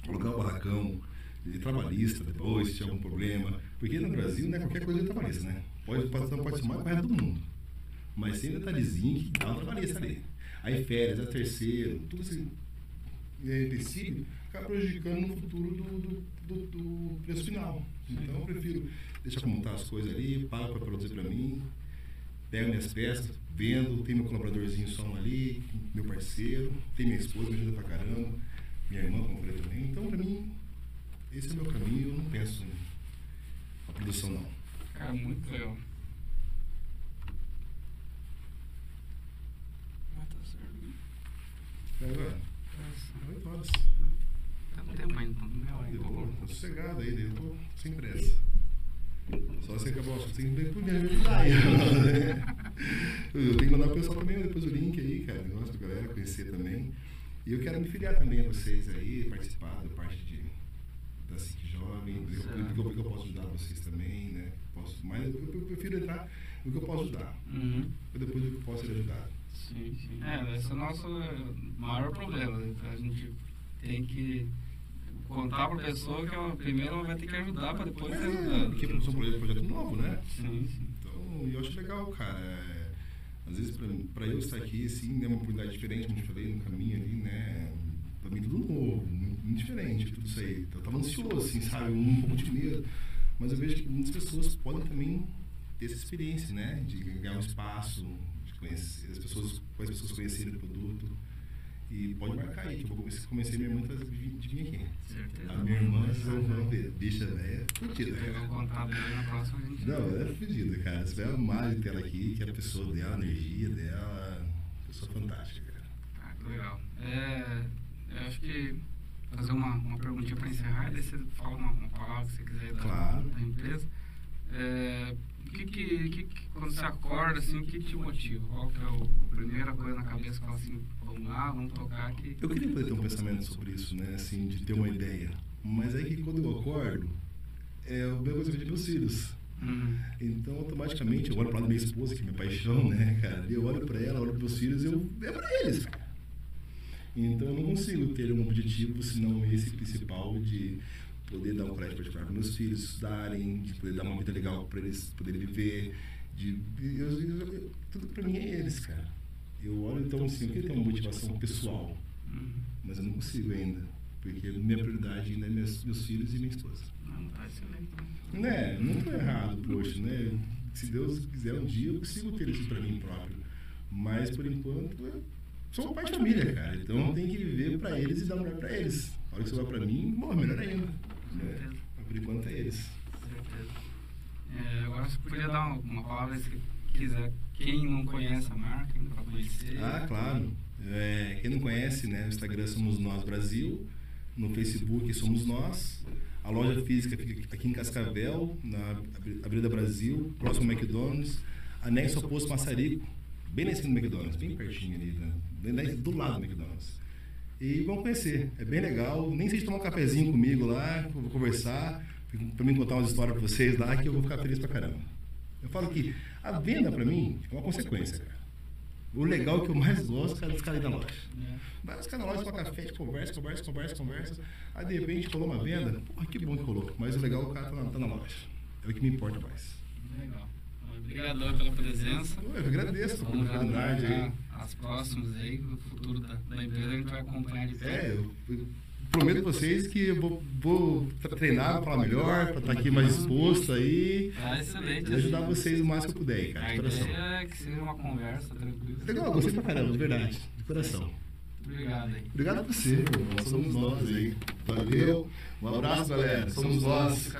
alugar o barracão, de trabalhista depois, se tiver algum problema. Porque no Brasil, né, qualquer coisa é trabalhista, né? Pode, pode, não pode ser mais correto do mundo. Mas tem detalhezinho que dá um trabalhista ali. Aí férias, é terceiro, tudo assim é, empecilho, acaba prejudicando no futuro do, do, do, do preço final. Então eu prefiro deixar montar as coisas ali, pago para produzir para mim, pego minhas peças, vendo, tem meu colaboradorzinho som ali, meu parceiro, tem minha esposa, me ajuda pra caramba, minha irmã, como eu falei também. Então, para mim, esse é o meu caminho, eu não penso na produção não. Cara, muito legal. Ah, tá certo. É agora, 8 horas. Tá com tempo ainda, então. Eu ainda. tô, sossegado aí, eu tô sem pressa. Só você acabou, você tem que me ajudar aí. Eu tenho que mandar o pessoal também depois o link aí, cara, negócio pra galera conhecer também. E eu quero me filiar também a vocês aí, participar da parte de, da SIC Jovem, do que eu, posso ajudar vocês também, né? Posso, mas eu, eu prefiro entrar no que eu posso ajudar, Uhum. e depois do que eu posso ser ajudado. Sim, sim. É, esse é o nosso maior problema. né? A gente tem que contar para a pessoa que ela primeiro ela vai ter que ajudar para depois ser É, ajudada. porque são projeto, projeto novo, né? Sim, sim. Então, eu acho legal, cara. É, às vezes, pra eu estar aqui, assim, é uma oportunidade diferente, como eu falei, no caminho ali, né? Pra mim, tudo novo, muito, diferente, tudo isso aí. Então, eu tava ansioso, assim, sabe? Um pouco de medo. Mas eu vejo que muitas pessoas podem também ter essa experiência, né? De ganhar um espaço, conhecer as pessoas, as pessoas conhecerem o produto. E pode marcar aí, que eu vou comecei, comecei minha irmã vir- de vir aqui. Certeza. A minha irmã, vão ver, bicha velha, fodida. Pegar o contato dele na próxima gente. Não, ela é fodida, cara. Você vai amar de ter ela aqui, que é a pessoa dela, a energia dela. Pessoa fantástica, cara. Ah, que legal. É, eu acho que fazer uma, uma perguntinha para encerrar, e daí você fala uma, uma palavra que você quiser da, Claro. da empresa. É, que que, que que- quando você acorda, assim, o que te motiva? Qual que é o, a primeira coisa na cabeça que fala assim, vamos lá, vamos tocar aqui? Eu queria poder ter um pensamento sobre isso, né? Assim, de ter uma ideia. Mas aí que quando eu acordo, é a mesma coisa que meus filhos. Hum, Então, automaticamente, eu olho para minha esposa, que é minha paixão, né, cara? E eu olho para ela, olho para meus filhos, eu é para eles, cara. Então, eu não consigo ter um objetivo senão esse principal de poder dar um colégio particular para meus filhos estudarem, de poder dar uma vida legal para eles poderem viver. De, eu- eu- tudo para mim é eles, cara. Eu olho, então, assim, eu queria ter uma motivação pessoal, hum, mas eu não consigo ainda, porque minha prioridade ainda é meus, meus filhos e minha esposa. não, tá excelente. então. Né, não tô errado, poxa, né? Se Deus quiser um dia eu consigo ter isso pra mim próprio. Mas por enquanto eu sou um pai de família, cara. Então tem que viver pra eles e dar lugar pra eles. A hora que você vai pra mim, bom, melhor ainda. Mas por enquanto é eles. Certeza. É, agora você podia dar uma, uma palavra se quiser. Quem não conhece a marca, para conhecer. Ah, claro. É, quem não conhece, né, no Instagram somos nós Brasil, no Facebook somos nós. A loja física fica aqui em Cascavel, na Avenida Brasil, próximo ao McDonald's, anexo ao posto Massarico, bem na esquina do McDonald's, bem pertinho ali, né? do lado do McDonald's. E vão conhecer, é bem legal. Nem sei de tomar um cafezinho comigo lá, vou conversar, para mim contar umas histórias para vocês lá, que eu vou ficar feliz pra caramba. Eu falo que a venda para mim é uma consequência, cara. O legal que eu mais gosto é dos caras na loja. Vai os caras na loja, toma café, conversa, conversa, conversa, conversa. Aí de repente colou uma venda, porra, que bom que colou. Mas o legal é o cara tá na, tá na loja. É o que me importa mais. Legal. Obrigadão pela presença. Eu agradeço a oportunidade aí. As próximas aí, o futuro da, da, empresa a gente vai acompanhar de perto. É, eu, eu prometo a vocês que eu vou, vou treinar para falar melhor, para estar aqui mais exposto aí. Ah, excelente. E ajudar vocês o máximo que eu puder, cara. A ideia é que seja uma conversa tranquila. Legal, gostei pra caramba, de verdade. De coração. Obrigado aí. Obrigado a você, Somos nós aí. Valeu. Um abraço, galera. Somos nós.